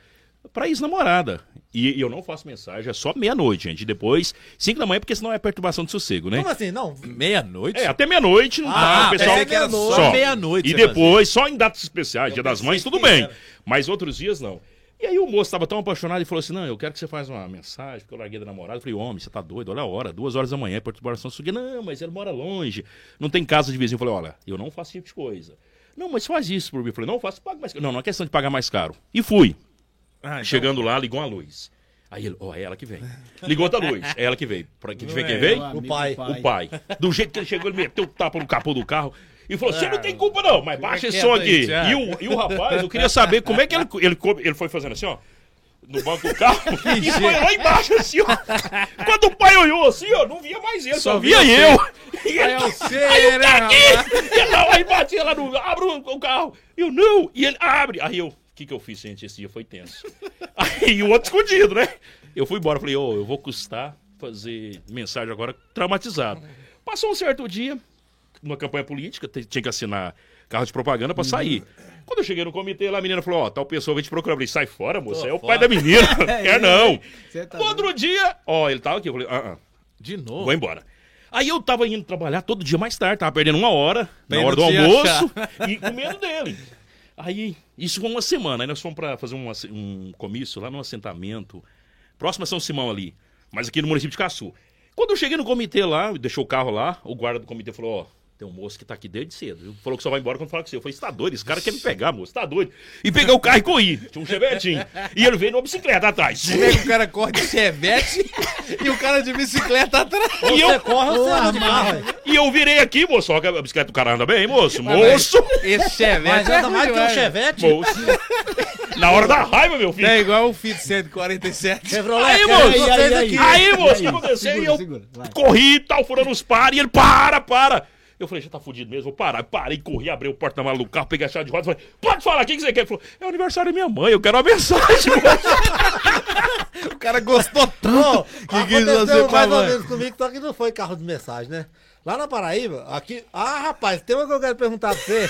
pra ex-namorada. E, e eu não faço mensagem, é só meia-noite, gente. Depois, cinco da manhã, porque senão é perturbação de sossego, né? Como assim? Não. Meia-noite? É, até meia-noite não Ah, dá, o pessoal. que era só meia-noite E depois, só em datas especiais, dia das mães, tudo bem. era. Mas outros dias não. E aí o moço estava tão apaixonado e falou assim: Não, eu quero que você faça uma mensagem, porque eu larguei da namorada. Eu falei, homem, você tá doido, olha a hora, duas horas da manhã, perturbação suga. Não, mas ele mora longe, não tem casa de vizinho. Eu falei, olha, eu não faço esse tipo de coisa. Não, mas faz isso por mim. Eu falei, não, faço, paga mais caro. Não, não é questão de pagar mais caro. E fui. Ah, então- Chegando lá, ligou uma luz. Aí ele, ó, é ela que vem. Ligou outra luz, é ela que veio. Pra que Não ver quem é, veio? amigo pai. O pai. Do jeito que ele chegou, ele meteu o tapa no capô do carro e falou: Você não tem culpa, não, mas baixa esse som aqui. E o, e o rapaz, eu queria saber como é que ele, ele, ele foi fazendo assim, ó. No banco do carro e foi lá embaixo, assim, ó. Quando o pai olhou assim, ó, não via mais ele, só, Só via via eu. E ele, É você, aí eu né, tá aqui! rapaz? E lá, aí batia lá no. Abre o, carro. Eu não. E ele abre. Aí eu. O que, que eu fiz, gente? Esse dia foi tenso. Aí o outro escondido, né? Eu fui embora. Falei, ô, eu vou custar fazer mensagem agora traumatizado. Passou um certo dia, numa campanha política, tinha que assinar carro de propaganda pra sair. Quando eu cheguei no comitê, lá a menina falou: Ó, tal pessoa vai te procurar. Eu falei: sai fora, moça. É o pai da menina. Quer não. Tá outro dia, ó, ele tava aqui. Eu falei: ah, ah. De novo. Vou embora. Aí eu tava indo trabalhar todo dia mais tarde, tava perdendo uma hora, Bem, na hora do almoço, e com medo dele. Aí, isso foi uma semana, aí nós fomos pra fazer um, um comício lá no assentamento, próximo a São Simão ali, mas aqui no município de Caçu. Quando eu cheguei no comitê lá, deixou o carro lá, o guarda do comitê falou, ó, tem um moço que tá aqui desde cedo. Ele falou que só vai embora quando falar com você. Eu falei, você tá doido? Esse cara quer me pegar, moço, tá doido? E peguei o carro e corri. Tinha um chevetinho. E ele veio numa bicicleta atrás. É que o cara corre de chevette e o cara de bicicleta atrás? E eu, Corre você velho. e eu virei aqui, moço. Ó, que a bicicleta do cara anda bem, moço. Moço! Esse chevette Mas é anda mais que um demais. chevette. Moço. Na hora da raiva, meu filho. É igual o Fit 147. Chevrolet, Aí, moço, aí, aí, aqui. Aí, moço, o que aí? aconteceu? Segura, E eu corri e tal, furando os pares, e ele, para, para. Eu falei, já tá fudido mesmo, vou parar. Parei, corri, abri o porta-malas do carro, peguei a chave de roda e falei, pode falar, o que você quer? Ele falou, é o aniversário da minha mãe, eu quero uma mensagem. O cara gostou tanto que quis aconteceu você pra mais ou menos comigo, só que não foi carro de mensagem, né? Lá na Paraíba, aqui... Ah, rapaz, tem uma que eu quero perguntar pra você.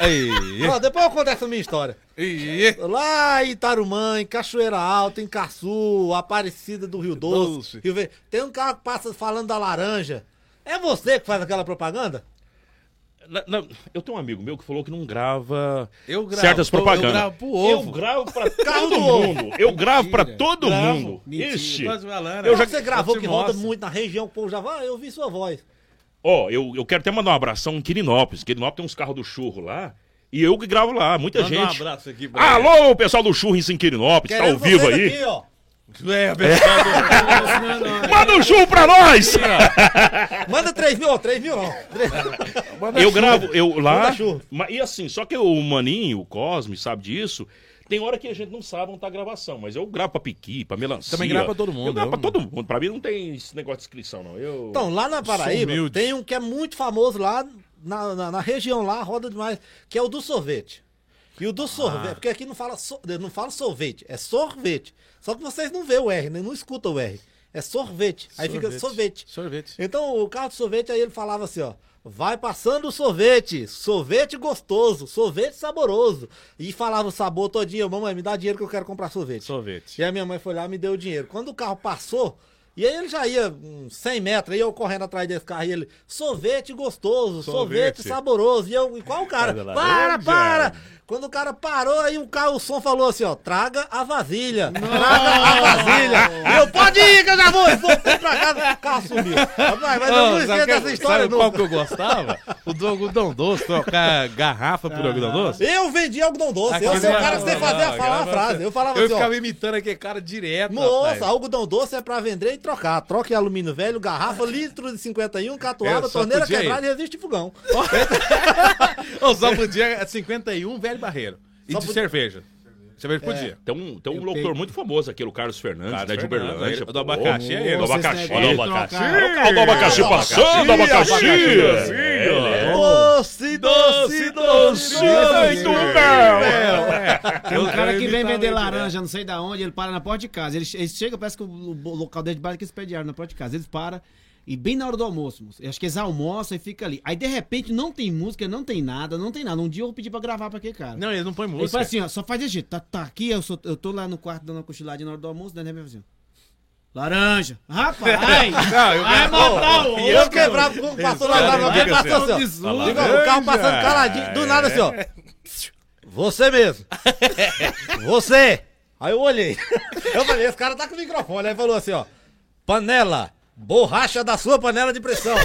Aí. Ó, depois eu conto essa minha história. Aí. Lá em Tarumã, em Cachoeira Alta, em Caçu, Aparecida do Rio Doce, Doce. Rio Verde. Tem um carro que passa falando da laranja. É você que faz aquela propaganda? Na- na- eu tenho um amigo meu que falou que não grava Eu gravo, certas eu propagandas. gravo pro ovo. Eu gravo pra todo mundo. Eu gravo pra Mentira. todo Gravo. mundo. Mentira. Ixi. Eu Eu já- você gravou eu que roda muito na região, o povo já vai, ah, eu vi sua voz. Ó, eu, eu quero até mandar um abração em Quirinópolis. Quirinópolis tem uns carros do churro lá. E eu que gravo lá, muita Manda um gente. abraço aqui pra Alô, pessoal do Churros em Quirinópolis, tá ao Querendo vivo vocês aí. Aqui, ó. É, pessoal do... Manda um churro pra nós! Manda 3 mil, ó, 3 mil não. eu gravo, eu lá. Manda churro. ma- E assim, só que o Maninho, o Cosme, sabe disso. Tem hora que a gente não sabe onde tá a gravação, mas eu gravo pra Piqui, pra Melancia. Também grava pra todo mundo, Eu gravo pra eu- todo mundo. Pra mim não tem esse negócio de inscrição, não. Eu... Então, lá na Paraíba, tem um que é muito famoso lá, na, na, na região lá, roda demais, que é o do sorvete. E o do sorvete, Ah. porque aqui não fala, so- não fala sorvete, é sorvete. Só que vocês não vê o R, né? não escutam o R. É sorvete. Aí fica sorvete. Sorvete. Então, o carro de sorvete, aí ele falava assim, ó. Vai passando o sorvete, sorvete gostoso, sorvete saboroso. E falava o sabor todinho, mamãe, me dá dinheiro que eu quero comprar sorvete. Sorvete. E a minha mãe foi lá e me deu o dinheiro. Quando o carro passou, e aí ele já ia uns 100 metros, aí eu correndo atrás desse carro e ele, sorvete gostoso, sorvete, Sorvete. saboroso. E eu, e qual o cara? Para, para! Quando o cara parou, aí o carro, o som falou assim, ó, traga a vasilha, traga a vasilha. E eu, pode ir que eu já vou, voltei pra casa, o carro sumiu. Rapaz, mas eu não esqueço dessa história sabe qual que eu gostava? O do algodão doce, trocar garrafa por algodão doce. Eu vendi algodão doce, eu sou o cara que você não, fazia falar uma aquela- frase. Eu falava Eu assim, ó, ficava imitando aquele cara direto. Moça, rapaz. algodão doce é pra vender e trocar. Troca em alumínio velho, garrafa, litro de 51, catuaba, só torneira quebrada e resiste fogão. Ô, só podia 51 velho barreiro. E Só de podia- cerveja. Cerveja podia. Tem um, tem um Eu locutor tenho- muito famoso aqui, o Carlos Fernandes, Carlos né, de Fernandes, Uberlândia. ele- do abacaxi, é ele. Do Vocês abacaxi. de Do abacaxi. trocar. É o do abacaxi passando, abacaxi. É. Doce, doce, doce, Muito bem. Tem um cara que vem vender laranja, não sei da onde, ele para na porta de casa. Ele, ele chega, parece que o, o local dele de é que eles pediram na porta de casa. Eles param e bem na hora do almoço, moço, eu acho que eles almoçam e fica ali. Aí de repente não tem música, não tem nada, não tem nada. Um dia eu vou pedir pra gravar pra aquele cara. Não, ele não põe ele música. fala assim, ó, só faz desse jeito. Tá, tá aqui, eu, sou- eu tô lá no quarto dando uma cochiladinha na hora do almoço, daí ele fala assim, ó, Laranja. Rapaz! Não, eu vai matar o E eu quebrava, com- passou lá, passou assim, assim, ó. Diga, O carro passando caladinho, do nada assim, ó. Você mesmo. Você. Aí eu olhei. Eu falei, esse cara tá com o microfone. Aí falou assim, ó. Panela. Borracha da sua panela de pressão.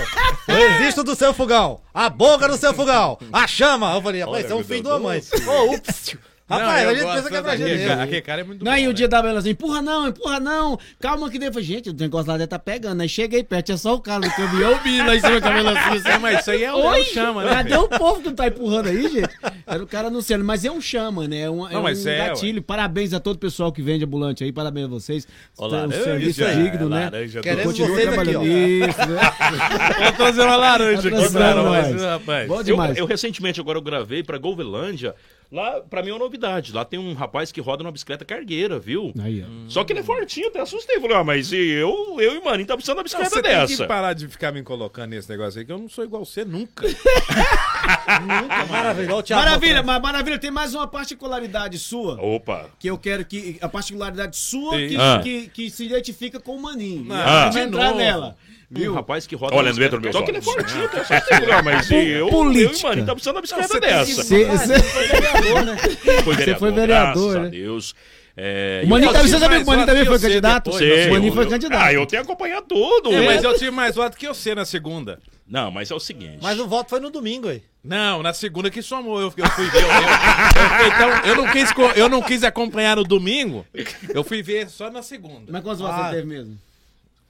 O resisto do seu fogão. A boca do seu fogão. A chama. Eu falei, rapaz, isso é um filho de uma mãe. Ô, ups. Rapaz, eu a gente pensa que é pra gente. Aquele cara é muito Não, bom, e o né? dia da Bela assim, empurra não, empurra não, calma que depois, falei, gente, o negócio lá deve tá pegando. Aí cheguei perto, é só o cara do caminhão, eu vi lá em cima da melancia. assim. É, mas isso aí é o, é o chama, né? Cadê o povo que não tá empurrando aí, gente? Era o cara anunciando, mas é um chama, né? É um, é Não, mas um é, gatilho. Parabéns a todo o pessoal que vende ambulante aí, parabéns a vocês. Tem um serviço é, digno, né? laranja, Queremos vocês aqui, trabalhando isso, né? Vou trazer uma laranja aqui, Tá mas- rapaz. Bom Eu, demais. eu recentemente agora eu gravei pra Golvelândia. Lá, pra mim é uma novidade. Lá tem um rapaz que roda numa bicicleta cargueira, viu? Aí, ó. Só que ele é fortinho, até assustei. Falei, ah, mas e eu, eu e o Maninho tá precisando de uma Não, bicicleta você tem que dessa. parar de ficar me colocando nesse negócio aí, que eu não sou igual você nunca. Maravilha. Ó, Maravilha, mas maravilha, tem mais uma particularidade sua. Opa. Que eu quero que. A particularidade sua que, Ah. que, que se identifica com o Maninho. Ah. Vamos De entrar novo. Nela. Um Viu? rapaz que roda. Olha, numa não entra no bicicleta. meu Só que ele é fortinho, até assustei. Falei, ah, mas e eu, eu e o Política. Maninho tá precisando da bicicleta Não, você dessa. que- Cê- Ah, cê- foi vereador, né? Foi Você foi vereador, graças né? a Deus. É, O Maninho eu também, você sabia que o Maninho também que foi você candidato? depois, Sei, O Maninho eu- foi eu- candidato. Ah, eu tenho que acompanhar tudo. É, mas eu tive mais voto que você na segunda. Não, mas é o seguinte. Mas o voto foi no domingo aí. Não, na segunda que somou, eu, eu fui ver. Eu, eu- eu então, eu não, quis, eu não quis acompanhar no domingo, eu fui ver só na segunda. Mas quantos votos Ah. você teve mesmo?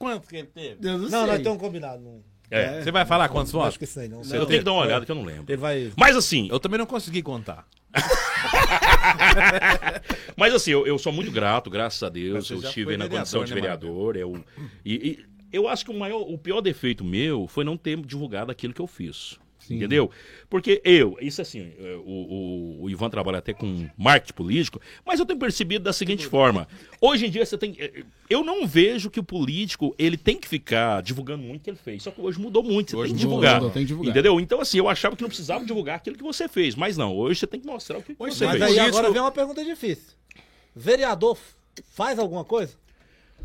Quanto que ele teve? Eu não, Não, sei. nós estamos combinados. Não. É, Você vai falar quantos votos? Acho que aí não. eu tenho que dar uma olhada que eu não lembro. Ele vai. Mas assim, Eu também não consegui contar. Mas assim, eu, eu sou muito grato, graças a Deus. Eu estive na condição de né, vereador. Eu, e, e eu acho que o, maior, o pior defeito meu foi não ter divulgado aquilo que eu fiz. Entendeu? Porque eu, isso assim, eh, o, o, o Ivan trabalha até com marketing político, mas eu tenho percebido da seguinte forma. Hoje em dia você tem. eh, Eu não vejo que o político ele tem que ficar divulgando muito o que ele fez. Só que hoje mudou muito. Você Hoje tem que divulgar. mudou, tem que divulgar. Entendeu? Então, assim, eu achava que não precisava divulgar aquilo que você fez. Mas não, hoje você tem que mostrar o que Pois você é, Mas fez. aí político- agora vem uma pergunta difícil. Vereador faz alguma coisa?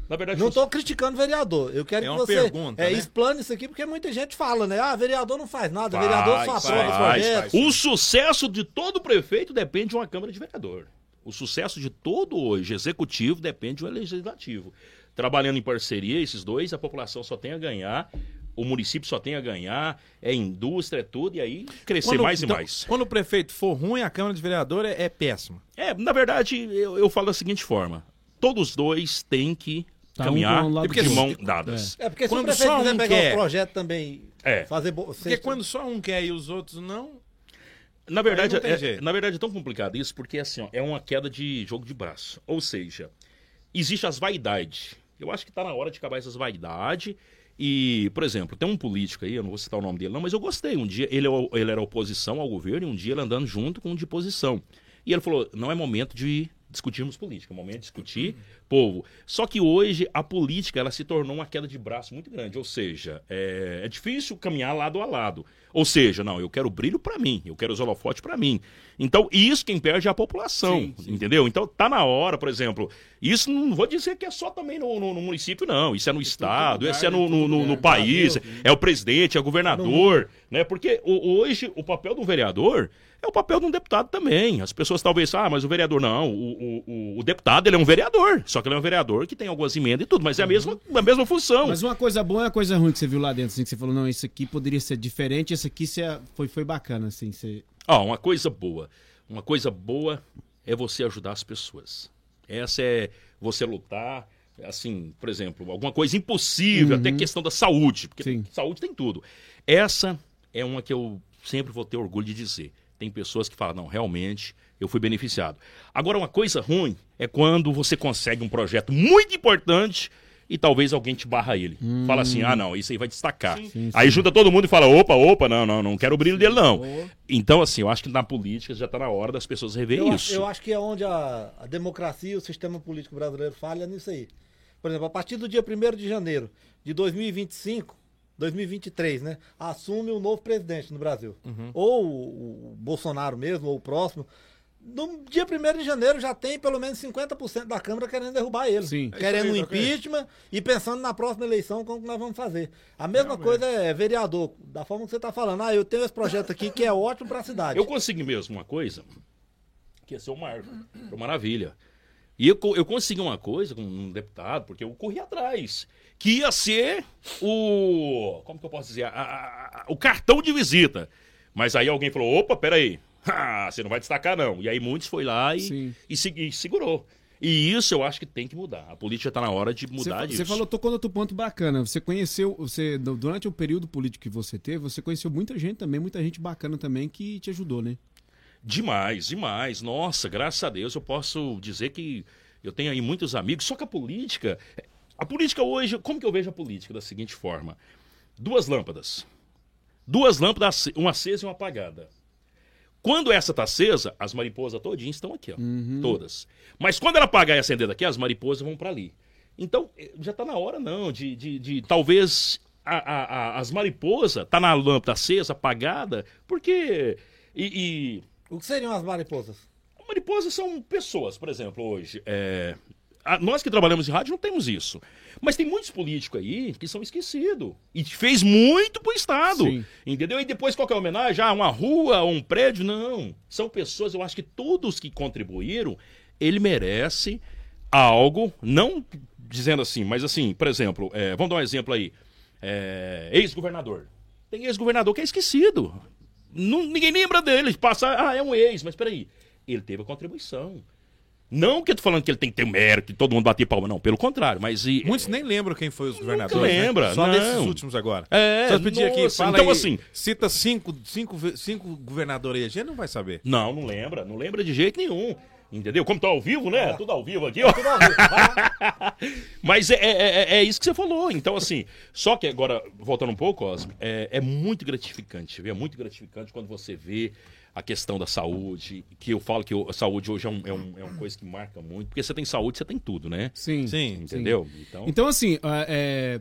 Na verdade, Não tô criticando vereador. Eu quero É que uma você pergunta, é, né? explane isso aqui, porque muita gente fala, né? Ah, vereador não faz nada, Faz, vereador só aprova os faz, projetos. O sucesso de todo prefeito depende de uma Câmara de Vereador. O sucesso de todo hoje executivo depende de um legislativo. Trabalhando em parceria, esses dois, a população só tem a ganhar o município só tem a ganhar, é indústria, é tudo, e aí crescer Quando- mais então, e mais. Quando o prefeito for ruim, a Câmara de Vereador é, é péssima. É, na verdade, eu, eu falo da seguinte forma: todos dois têm que Tá um caminhar com o lado de mão dadas. É porque se Quando o prefeito só quiser um pegar quer. o projeto também, É. fazer... Bo... Porque cesta- quando só um quer e os outros não. Na verdade, é, na verdade é tão complicado isso porque assim, ó, é uma queda de jogo de braço. Ou seja, existe as vaidades. Eu acho que está na hora de acabar essas vaidades. E, por exemplo, tem um político aí, eu não vou citar o nome dele, não, mas eu gostei. Um dia ele, é ele era oposição ao governo e um dia ele andando junto com um de posição. E ele falou: não é momento de discutirmos política, é momento de discutir povo. Só que hoje a política ela se tornou uma queda de braço muito grande. Ou seja, é, é difícil caminhar lado a lado. Ou seja, não, eu quero brilho para mim, eu quero os holofotes para mim. Então, isso quem perde é a população, Sim, sim. entendeu? Então, tá na hora, por exemplo. Isso não vou dizer que é só também no, no- no município, não. Isso é no estado, lugar, isso é no, no- no- lugar. no país, Brasil, é o presidente, é o governador, né? Porque o- hoje o papel do vereador é o papel de um deputado também. As pessoas talvez, ah, mas o vereador não. O, o- o- deputado ele é um vereador, só que ele é um vereador que tem algumas emendas e tudo, mas é a mesma, a mesma função. Mas uma coisa boa e uma coisa ruim que você viu lá dentro, assim, que você falou, não, isso aqui poderia ser diferente, isso aqui você- foi, foi bacana, assim, você... Ó, uma coisa boa. Uma coisa boa é você ajudar as pessoas. Essa é você lutar, assim, por exemplo, alguma coisa impossível, até questão da saúde, porque Sim. saúde tem tudo. Essa é uma que eu sempre vou ter orgulho de dizer. Tem pessoas que falam, não, realmente eu fui beneficiado. Agora, uma coisa ruim é quando você consegue um projeto muito importante e talvez alguém te barra ele. Fala assim, ah, não, isso aí vai destacar. Sim, aí junta todo mundo e fala, opa, opa, não, não, não quero o brilho dele, não. Então, assim, eu acho que na política já está na hora das pessoas reverem Eu isso. acho, eu acho que é onde a, a democracia e o sistema político brasileiro falha nisso aí. Por exemplo, a partir do dia 1 de janeiro de 2025, 2023, né? Assume o novo presidente no Brasil. Ou o, o Bolsonaro mesmo, ou o próximo. No dia 1 de janeiro já tem pelo menos 50% da Câmara querendo derrubar ele. Sim. É Querendo um ok. impeachment e pensando na próxima eleição como que nós vamos fazer. A mesma coisa é vereador, da forma que você está falando. Ah, eu tenho esse projeto aqui que é ótimo para a cidade. Eu consegui mesmo uma coisa que ia ser o marco. Foi maravilha. E eu, eu consegui uma coisa com um deputado, porque eu corri atrás, que ia ser o. Como que eu posso dizer? A- a- a- o cartão de visita. Mas aí alguém falou: opa, peraí. Ah, você não vai destacar, não. E aí muitos foi lá e, e, e segurou. E isso eu acho que tem que mudar. A política está na hora de mudar disso. você falou, tocou outro ponto bacana. Você conheceu, você du- durante o período político que você teve, você conheceu muita gente também, muita gente bacana também que te ajudou, né? Demais, demais. Nossa, graças a Deus eu posso dizer que eu tenho aí muitos amigos. Só que a política. A política hoje, como que eu vejo a política? Da seguinte forma: duas lâmpadas. Duas lâmpadas, uma acesa e uma apagada. Quando essa tá acesa, as mariposas todinhas estão aqui, ó. Todas. Mas quando ela apagar e acender daqui, as mariposas vão para ali. Então, eh, já tá na hora, não, de, de, de talvez a- a- a- as mariposas tá na lâmpada acesa, apagada, porque. E, e O que seriam as mariposas? Mariposas são pessoas, por exemplo, hoje. é, nós que trabalhamos em rádio não temos isso. Mas tem muitos políticos aí que são esquecidos. E fez muito pro Estado. Sim. Entendeu? E depois qual que é a homenagem? Ah, uma rua, um prédio? Não. São pessoas, eu acho que todos que contribuíram, ele merece algo, não dizendo assim, mas assim, por exemplo, é, vamos dar um exemplo aí. É, ex-governador. Tem ex-governador que é esquecido. Não- ninguém lembra dele. Passa, ah, é um ex, mas peraí. Ele teve a contribuição. Não que eu tô falando que ele tem que ter mérito e todo mundo bater palma, não. Pelo contrário, mas. E, Muitos nem lembram quem foi os governadores. lembra, né? Só não. desses últimos agora. É, eu pedir aqui, fala então aí, assim- cita cinco, cinco, cinco governadores aí, a gente não vai saber. Não, não lembra. Não lembra de jeito nenhum. Entendeu? Como tá ao vivo, né? Tudo ao vivo aqui, ó. Mas é, é, é- é isso que você falou. Então, assim, só que agora, voltando um pouco, Osmo, é, é muito gratificante, viu? É muito gratificante quando você vê a questão da saúde, que eu falo que a saúde hoje é, um, é, um- é uma coisa que marca muito, porque você tem saúde, você tem tudo, né? Sim. Sim. Entendeu? Então, Então, assim, ah, é,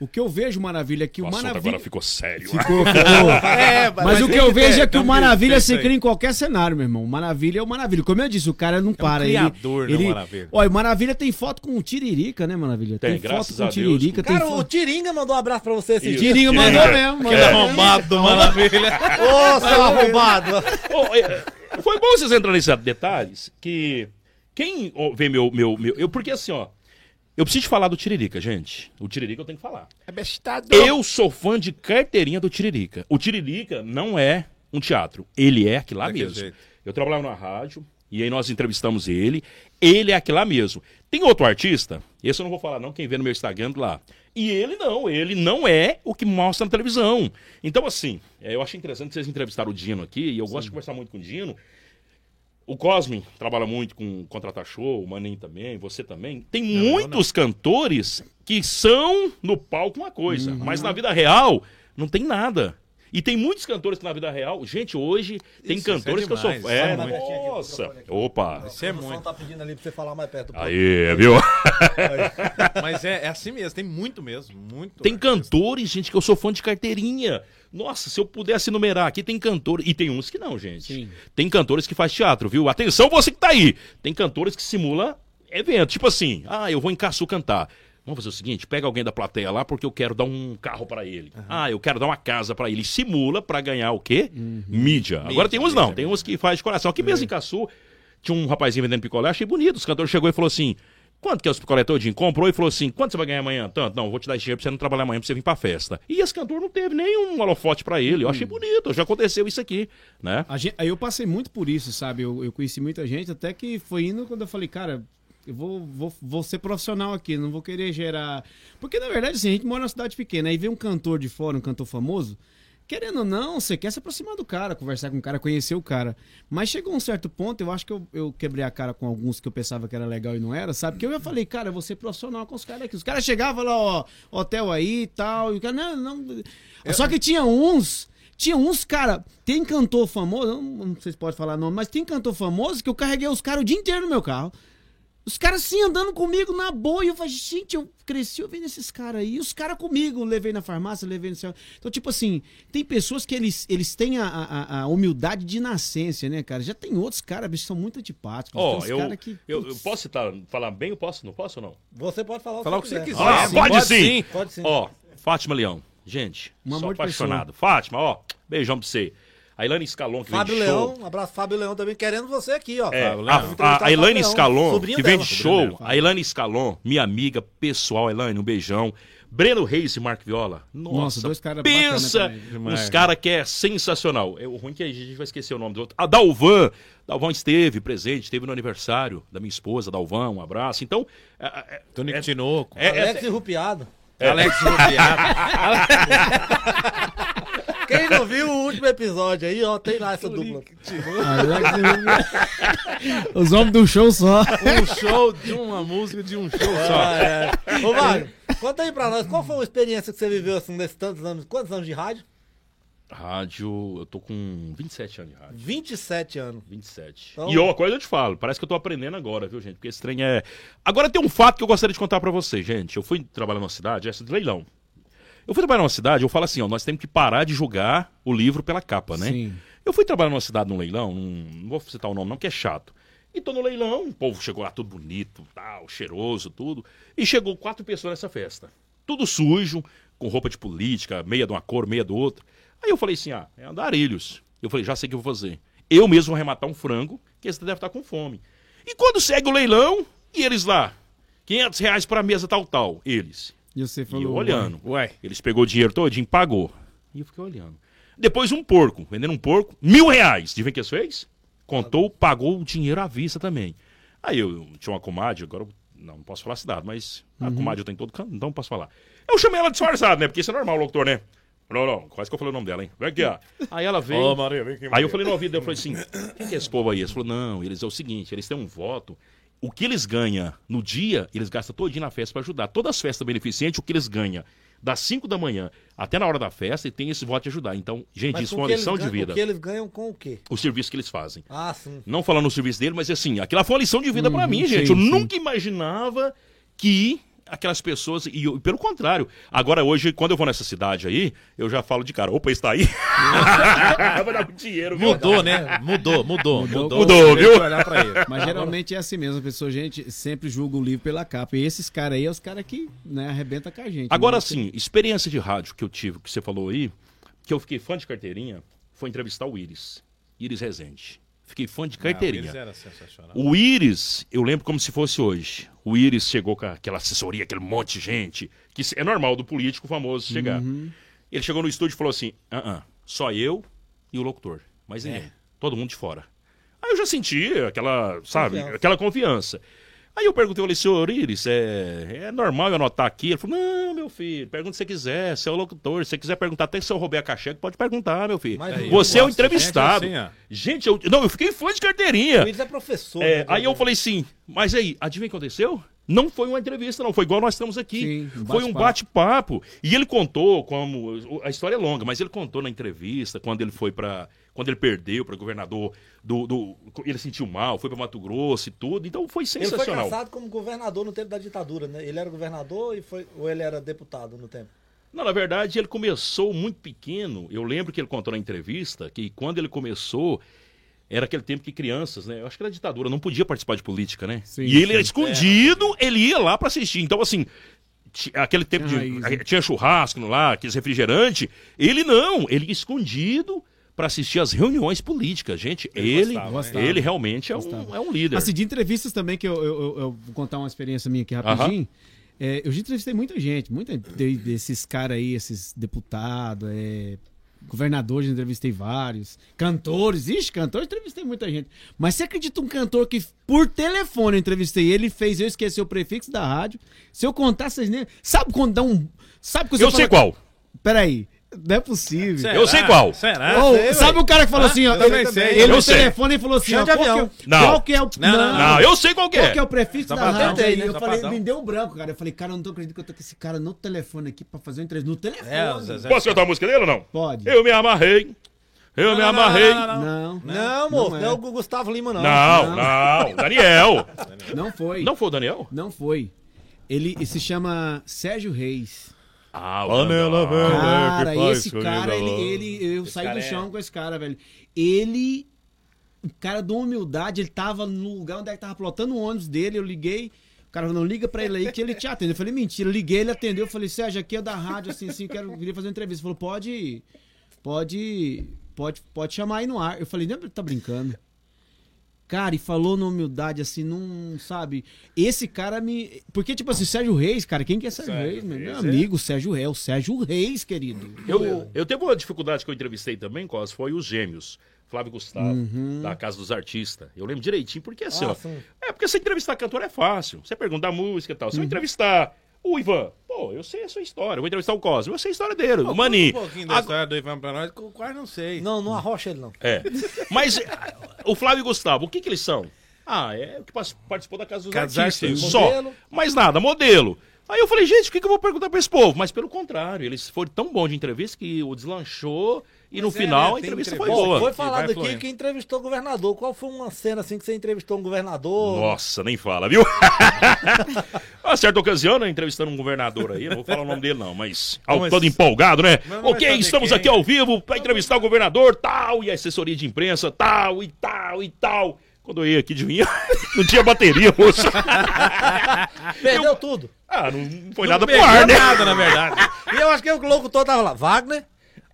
o que eu vejo, Maravilha, é que o o Maravilha... agora ficou sério. Ficou, ficou. É, Mas, o que eu vejo é que o Maravilha se cria em qualquer cenário, meu irmão. O Maravilha é o Maravilha. Como eu disse, o cara não para. ele- criador, né, o ele, Maravilha? Olha, o Maravilha tem foto com o Tiririca, né, Maravilha? Tem, foto graças com o Deus. Tiririca. Tem Cara, o foto... Tiringa mandou um abraço pra você esse Isso. dia. Tiringa mandou É. mesmo. Aquele mandou. arrombado do Maravilha. Ô, seu arrombado! É, foi bom vocês entrarem nesses detalhes que quem vê meu, meu, meu. Eu, porque assim, ó. Eu preciso falar do Tiririca, gente. O Tiririca eu tenho que falar. É bestado. Eu sou fã de carteirinha do Tiririca. O Tiririca não é um teatro. Ele é aquilo lá Daquele mesmo. jeito. Eu trabalhava na rádio e aí nós entrevistamos ele. Ele é aquilo lá mesmo. Tem outro artista, esse eu não vou falar não, quem vê no meu Instagram lá. E ele não, ele não é o que mostra na televisão. Então assim, é, eu achei interessante vocês entrevistaram o Dino aqui e eu gosto de conversar muito com o Dino. O Cosme trabalha muito com Contratar Show, o Maninho também, você também. Tem eu muitos cantores que são no palco uma coisa, Uhum. mas na vida real não tem nada. E tem muitos cantores que na vida real, gente, hoje tem Isso, isso cantores é que eu sou é, isso é muito. nossa. Opa. Isso é O som muito. tá pedindo ali pra você falar mais perto do Aí, viu? Mas é, é assim mesmo, tem muito mesmo. Muito. Tem artista. cantores, gente, que eu sou fã de carteirinha. Nossa, se eu pudesse enumerar aqui, tem cantores. E tem uns que não, gente. Sim. Tem cantores que faz teatro, viu? Atenção, você que tá aí. Tem cantores que simula evento. Tipo assim, ah, eu vou em Caçu cantar. Vamos fazer o seguinte, pega alguém da plateia lá porque eu quero dar um carro pra ele. Ah, eu quero dar uma casa pra ele. Simula pra ganhar o quê? Mídia. Agora tem uns não, tem uns que faz de coração. Aqui mesmo em Caçu, tinha um rapazinho vendendo picolé, achei bonito. Os cantores chegou e falou assim: Quanto que é os picolé todinho? Comprou e falou assim: quanto você vai ganhar amanhã? Tanto, não, vou te dar esse dinheiro pra você não trabalhar amanhã, pra você vir pra festa. E esse cantor não teve nenhum holofote pra ele. Eu achei bonito, já aconteceu isso aqui, né? Gente- aí eu passei muito por isso, sabe? Eu, eu conheci muita gente, até que foi indo quando eu falei, cara, eu vou, vou, vou ser profissional aqui, não vou querer gerar. Porque, na verdade, assim, a gente mora numa cidade pequena, aí vem um cantor de fora, um cantor famoso. Querendo ou não, você quer se aproximar do cara, conversar com o cara, conhecer o cara. Mas chegou um certo ponto, eu acho que eu, eu quebrei a cara com alguns que eu pensava que era legal e não era, sabe? Que eu já falei, cara, eu vou ser profissional com os caras aqui. Os caras chegavam lá, ó, hotel aí e tal. E o cara, não, não. Só que tinha uns. Tinha uns, cara, tem cantor famoso, eu não, não sei se pode falar nome, mas tem cantor famoso que eu carreguei os caras o dia inteiro no meu carro. Os caras assim andando comigo na boa. E eu falei, gente, eu cresci ouvindo esses caras aí. E os caras comigo, levei na farmácia, levei no céu. Então, tipo assim, tem pessoas que eles, eles têm a, a, a humildade de nascença, né, cara? Já tem outros caras, bicho, que são muito antipáticos. Ó, uns eu, que, eu, eu posso citar, falar bem, eu posso? Não posso ou não? Você pode falar o Falar o que você quiser. Ah, sim, pode, pode sim. sim. Pode sim. Ó, Fátima Leão. Gente, Um sou apaixonado. Fátima, ó, beijão pra você. A Ilane Scalon, que Fábio vem de show. Leão, um abraço Fábio Leão também querendo você aqui, ó. É, Fábio a, Leão. a, a Elaine Leão, Scalon, que vem dela. de show. dela. A Elaine Scalon, minha amiga pessoal, Elaine, um beijão. Breno Reis e Marco Viola. Nossa, Nossa, dois caras pensa uns caras que é sensacional. É, o ruim é que a gente vai esquecer o nome do outro. A Dalvan. Dalvan esteve presente, esteve no aniversário da minha esposa, Dalvan, um abraço. Então, é, é, é- Tinoco. é- Alex e Rupiado. Alex Rubiado. Quem não viu o último episódio aí, ó, tem lá essa dupla. Os homens do show só. um show de uma música de um show só. Ah, é. Ô, Wagner, conta aí pra nós, qual foi a experiência que você viveu assim nesses tantos anos? Quantos anos de rádio? rádio, eu tô com 27 anos de rádio. 27 anos. 27. Então- E ó, coisa eu te falo, parece que eu tô aprendendo agora, viu, gente? Porque esse trem é. Agora tem um fato que eu gostaria de contar pra vocês, gente. Eu fui trabalhar numa cidade, essa de leilão. Eu fui trabalhar numa cidade, eu falo assim, ó, nós temos que parar de julgar o livro pela capa, né? Sim. Eu fui trabalhar numa cidade num leilão, num- não vou citar o nome não, que é chato. E tô no leilão, o povo chegou lá tudo bonito, tal, cheiroso, tudo. E chegou quatro pessoas nessa festa. Tudo sujo, com roupa de política, meia de uma cor, meia do outro. Aí eu falei assim, ah, é andarilhos. Eu falei, já sei o que eu vou fazer. Eu mesmo vou arrematar um frango, que esse deve estar com fome. E quando segue o leilão, e eles lá? 500 reais pra mesa tal, tal. Eles. E você E falou. eu olhando. Ué. Eles pegou o dinheiro todinho, pagou. E eu fiquei olhando. Depois um porco, vendendo um porco, mil reais. O que eles fez? Contou, pagou o dinheiro à vista também. Aí eu, eu tinha uma comadre, agora eu- não, não posso falar a cidade, mas a comadre eu tenho todo canto, então não posso falar. Eu chamei ela disfarçada, né? Porque isso é normal, locutor, né? Não, não, quase que eu falei o nome dela, hein? Vem aqui, ó. Aí ela veio. Ô, Maria, vem aqui. Aí eu falei no ouvido dela, eu falei assim, quem que é esse povo aí? Eles falou, não, eles é o seguinte, eles têm um voto, o que eles ganham no dia, eles gastam todinho na festa pra ajudar. Todas as festas beneficentes, o que eles ganham das 5 da manhã até na hora da festa, e tem esse voto de ajudar. Então, gente, Mas isso é uma lição de ganham- vida. O que eles ganham com o quê? O serviço que eles fazem. Ah, sim. Não falando no serviço dele, mas assim, aquela foi uma lição de vida pra mim, gente. sim, eu sim. nunca imaginava que aquelas pessoas. E eu- pelo contrário. Agora, hoje, quando eu vou nessa cidade aí, eu já falo de cara, opa, está aí. Vai dar muito dinheiro, viu? Mudou, né? Mudou, mudou, mudou. Mudou, Deixa viu? Mas geralmente é assim mesmo, a pessoa, gente, sempre julga o livro pela capa. E esses caras aí é os caras que, né, arrebenta com a gente. Agora né? sim, experiência de rádio que eu tive, que você falou aí, que eu fiquei fã de carteirinha, foi entrevistar o Iris. Iris Rezende. Fiquei fã de Ah, o carteirinha. Iris era sensacional. O Iris, eu lembro como se fosse hoje. O Iris chegou com aquela assessoria, aquele monte de gente, que é normal do político famoso chegar. Ele chegou no estúdio e falou assim: ah, ah, só eu e o locutor, mas ninguém. Todo mundo de fora. Aí eu já senti aquela, sabe, Confiança. aquela confiança. Aí eu perguntei, eu falei, senhor Iris, é, é normal eu anotar aqui? Ele falou, não, meu filho, pergunta se você quiser, você é o locutor, se você quiser perguntar até se eu roubei a caixinha, pode perguntar, meu filho. Mas você é o gosto, entrevistado. gente, assim. Gente, eu, não, eu fiquei fã de carteirinha. O Willis é professor. É, né, aí eu falei assim, mas aí, adivinha o que aconteceu? Não foi uma entrevista, não. Foi igual nós estamos aqui. Sim, um foi um bate-papo. E ele contou como. A história é longa, mas ele contou na entrevista quando ele foi para Quando ele perdeu para governador do, do. Ele sentiu mal, foi para Mato Grosso e tudo. Então foi Ele foi sensacional. caçado como governador no tempo da ditadura, né? Ele era governador e foi, ou ele era deputado no tempo? Não, na verdade, ele começou muito pequeno. Eu lembro que ele contou na entrevista que quando ele começou, era aquele tempo que crianças, né? Eu acho que era ditadura, não podia participar de política, né? Sim, e ele sim. era escondido, ele ia lá pra assistir. Então, assim, aquele tempo Tinha de. raiz, né? Tinha churrasco lá, aqueles refrigerante. Ele não, ele ia escondido pra assistir as reuniões políticas. Gente, ele, gostava, né? ele realmente é um, Gostava. é um líder. Assim, de entrevistas também, que eu, eu, eu- eu vou contar uma experiência minha aqui rapidinho. É, eu já entrevistei muita gente, muita de- desses caras aí, esses deputados, é, governadores, entrevistei vários, cantores, ixi, cantores, entrevistei muita gente. Mas você acredita um cantor que por telefone eu entrevistei ele, fez eu esquecer o prefixo da rádio? Se eu contar, vocês nem. Sabe quando dá um. Sabe Eu você sei fala- qual. Peraí, não é possível. Será? Eu sei qual. Será? Ô, sei, sabe o cara que falou Ah, assim, ó, eu também ele, sei. ele Eu no sei. telefone e falou assim, ó, qual que, é Não. qual que é o... Não, não, Não, eu sei qual que Qual é. que é o prefixo da Safadão, rádio né? Eu falei, Safadão. me deu um branco, cara. Eu falei, cara, eu não tô acreditando que eu tô com esse cara no telefone aqui pra fazer uma entrevista. No telefone. É. Posso cantar a música dele ou não? Pode. Eu me amarrei. Eu me Não, não, não, amarrei. não, não, não. Não, Não, moço, não é. é o Gustavo Lima, não. Não, não, Daniel. não foi. Não foi o Daniel? Não foi. Ele se chama Sérgio Reis. Ah, Panela velha. Cara, que faz esse cara, ele, ele, eu saí cara do é- chão com esse cara, velho. Ele, o cara de humildade, ele tava no lugar onde é que tava plotando o ônibus dele, eu liguei, o cara falou, não liga pra ele aí que ele te atende. Eu falei, mentira, eu liguei, ele atendeu, eu falei, Sérgio, aqui é da rádio, assim, assim, quero, queria fazer uma entrevista. Ele falou, pode, pode, pode, pode chamar aí no ar. Eu falei, não, tá brincando. Cara, e falou na humildade, assim, não, sabe? Esse cara me. Porque, tipo assim, Sérgio Reis, cara, quem que é Sérgio, Sérgio Reis, meu? Meu Reis, amigo, Sérgio Reis, o Sérgio Reis, querido. Eu, eu teve uma dificuldade que eu entrevistei também, Cos, foi os gêmeos. Flávio Gustavo, da Casa dos Artistas. Eu lembro direitinho, porque assim, Ah, ó. sim. É porque você entrevistar cantor é fácil. Você pergunta a música e tal. Se eu entrevistar o Ivan, pô, eu sei a sua história. Eu vou entrevistar o Cosmo, eu sei a história dele. o Mani. Um pouquinho da Agora- história do Ivan pra nós, que eu quase não sei. Não, não arrocha ele, não. É. Mas o Flávio e o Gustavo, o que que eles são? Ah, é o que participou da Casa dos Casa dos Artistas. Artistas. Só. Modelo. Mais nada, modelo. Aí eu falei, gente, o que, que eu vou perguntar pra esse povo? Mas pelo contrário, eles foram tão bons de entrevista que o deslanchou e no Mas é, final né? a entrevista foi boa. Foi falado aqui fluindo. que entrevistou o governador. Qual foi uma cena assim que você entrevistou um governador? Nossa, nem fala, viu? Uma certa ocasião, né, entrevistando um governador aí, não vou falar o nome dele não, mas ao- Mas- todo empolgado, né? Ok, estamos quem. aqui ao vivo para entrevistar o governador, tal, e a assessoria de imprensa, tal, e tal, e tal. Quando eu ia aqui de vinha, não tinha bateria, moço. Perdeu tudo. Ah, não, foi Não nada pro ar, né? nada, na verdade. E eu acho que o locutor tava lá. Wagner?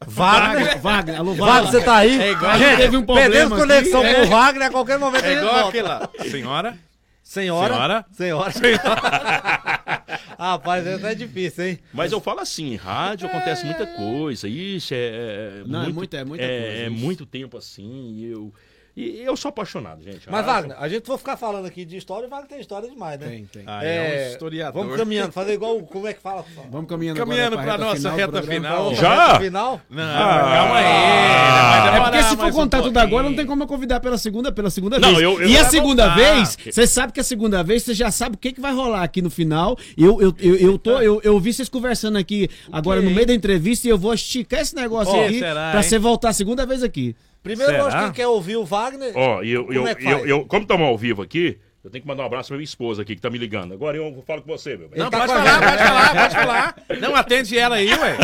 Wagner? Wagner, alô, Wagner, Wagner. você tá aí? É igual- Gente, teve um problema Perdemos aqui. conexão É. com o Wagner a qualquer momento. É igual aquele lá. Senhora? Senhora? Senhora? Senhora. Rapaz, isso é difícil, hein? Mas eu falo assim, rádio acontece muita coisa, isso é... é Não, é muita- é muita é, coisa, É isso. muito tempo assim, e eu... E eu sou apaixonado, gente. Mas, Rádio- Wagner, a gente for ficar falando aqui de história, o Wagner tem história demais, né? Tem, tem. Ah, é um historiador. Vamos caminhando, fazer igual. Como é que fala? Vamos caminhando, Caminhando agora pra nossa reta final. Já? Reta Final? Não, Ah. calma aí. É Vai É porque se for mais um contar tudo agora, não tem como eu convidar pela segunda, pela segunda Não, vez. eu- eu- e a segunda Ah, vez, você sabe que a segunda vez você já sabe o que, que vai rolar aqui no final. Eu, eu, eu, eu, tô, eu, eu vi vocês conversando aqui agora no meio da entrevista e eu vou esticar esse negócio Ó, aqui será, pra hein? você voltar a segunda vez aqui. Primeiro, Será? eu acho que quer ouvir o Wagner. Ó, eu, Como eu, é eu, eu- como estamos ao vivo aqui, Eu tenho que mandar um abraço pra minha esposa aqui, que tá me ligando. Agora eu falo com você, meu velho. Não, tá pode falar, pode falar, pode falar. Não, atende ela aí, ué.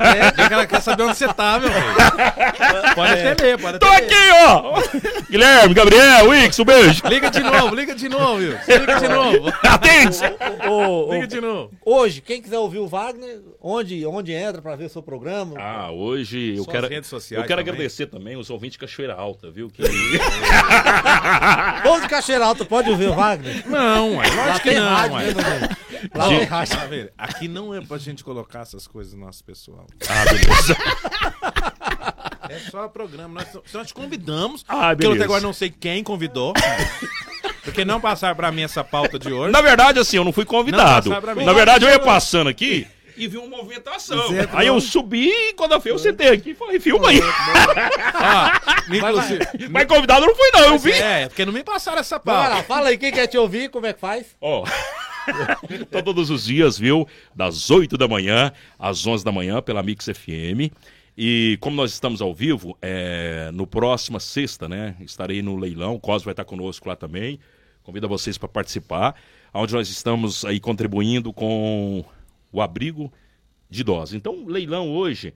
É, que ela quer saber onde você tá, meu filho. Pode atender, pode Tô atender. aqui, ó! Guilherme, Gabriel, Wix, um beijo. Liga de novo, liga de novo, Wilson. Liga de novo. Atende! Ô, ô, Liga de novo. hoje, quem quiser ouvir o Wagner, onde, onde entra pra ver o seu programa? Ah, hoje eu quero. redes sociais eu quero também. agradecer também os ouvintes de Cachoeira Alta, viu? Que... Povo de Caixeira Alta, pode ouvir o Wagner? Não, ué, Lá lógico que tem não, rádio, ué. né? Lá tem rádio. Tá vendo? Aqui não é pra gente colocar essas coisas no nosso pessoal. ah, beleza. É só programa. Nós, nós te convidamos. Ah, porque eu até beleza. agora não sei quem convidou. Porque não passaram pra mim essa pauta de hoje. Na verdade, assim, eu não fui convidado. Não, passa pra mim. Na verdade, eu ia passando aqui e vi uma movimentação. Certo, Aí eu subi e quando eu fui, eu sentei aqui e falei, filma aí. Ó, inclusive. Mas convidado não fui, não, eu vi. É, porque não me passaram essa lá, pauta. fala aí, quem quer te ouvir, como é que faz? Ó. Tô todos os dias, viu? Das 8 da manhã às 11 da manhã pela Mix FM. E como nós estamos ao vivo, é, no próxima sexta, né? Estarei no leilão, o Cos vai estar conosco lá também. Convido vocês para participar, onde nós estamos aí contribuindo com o abrigo de idosos. Então, leilão hoje,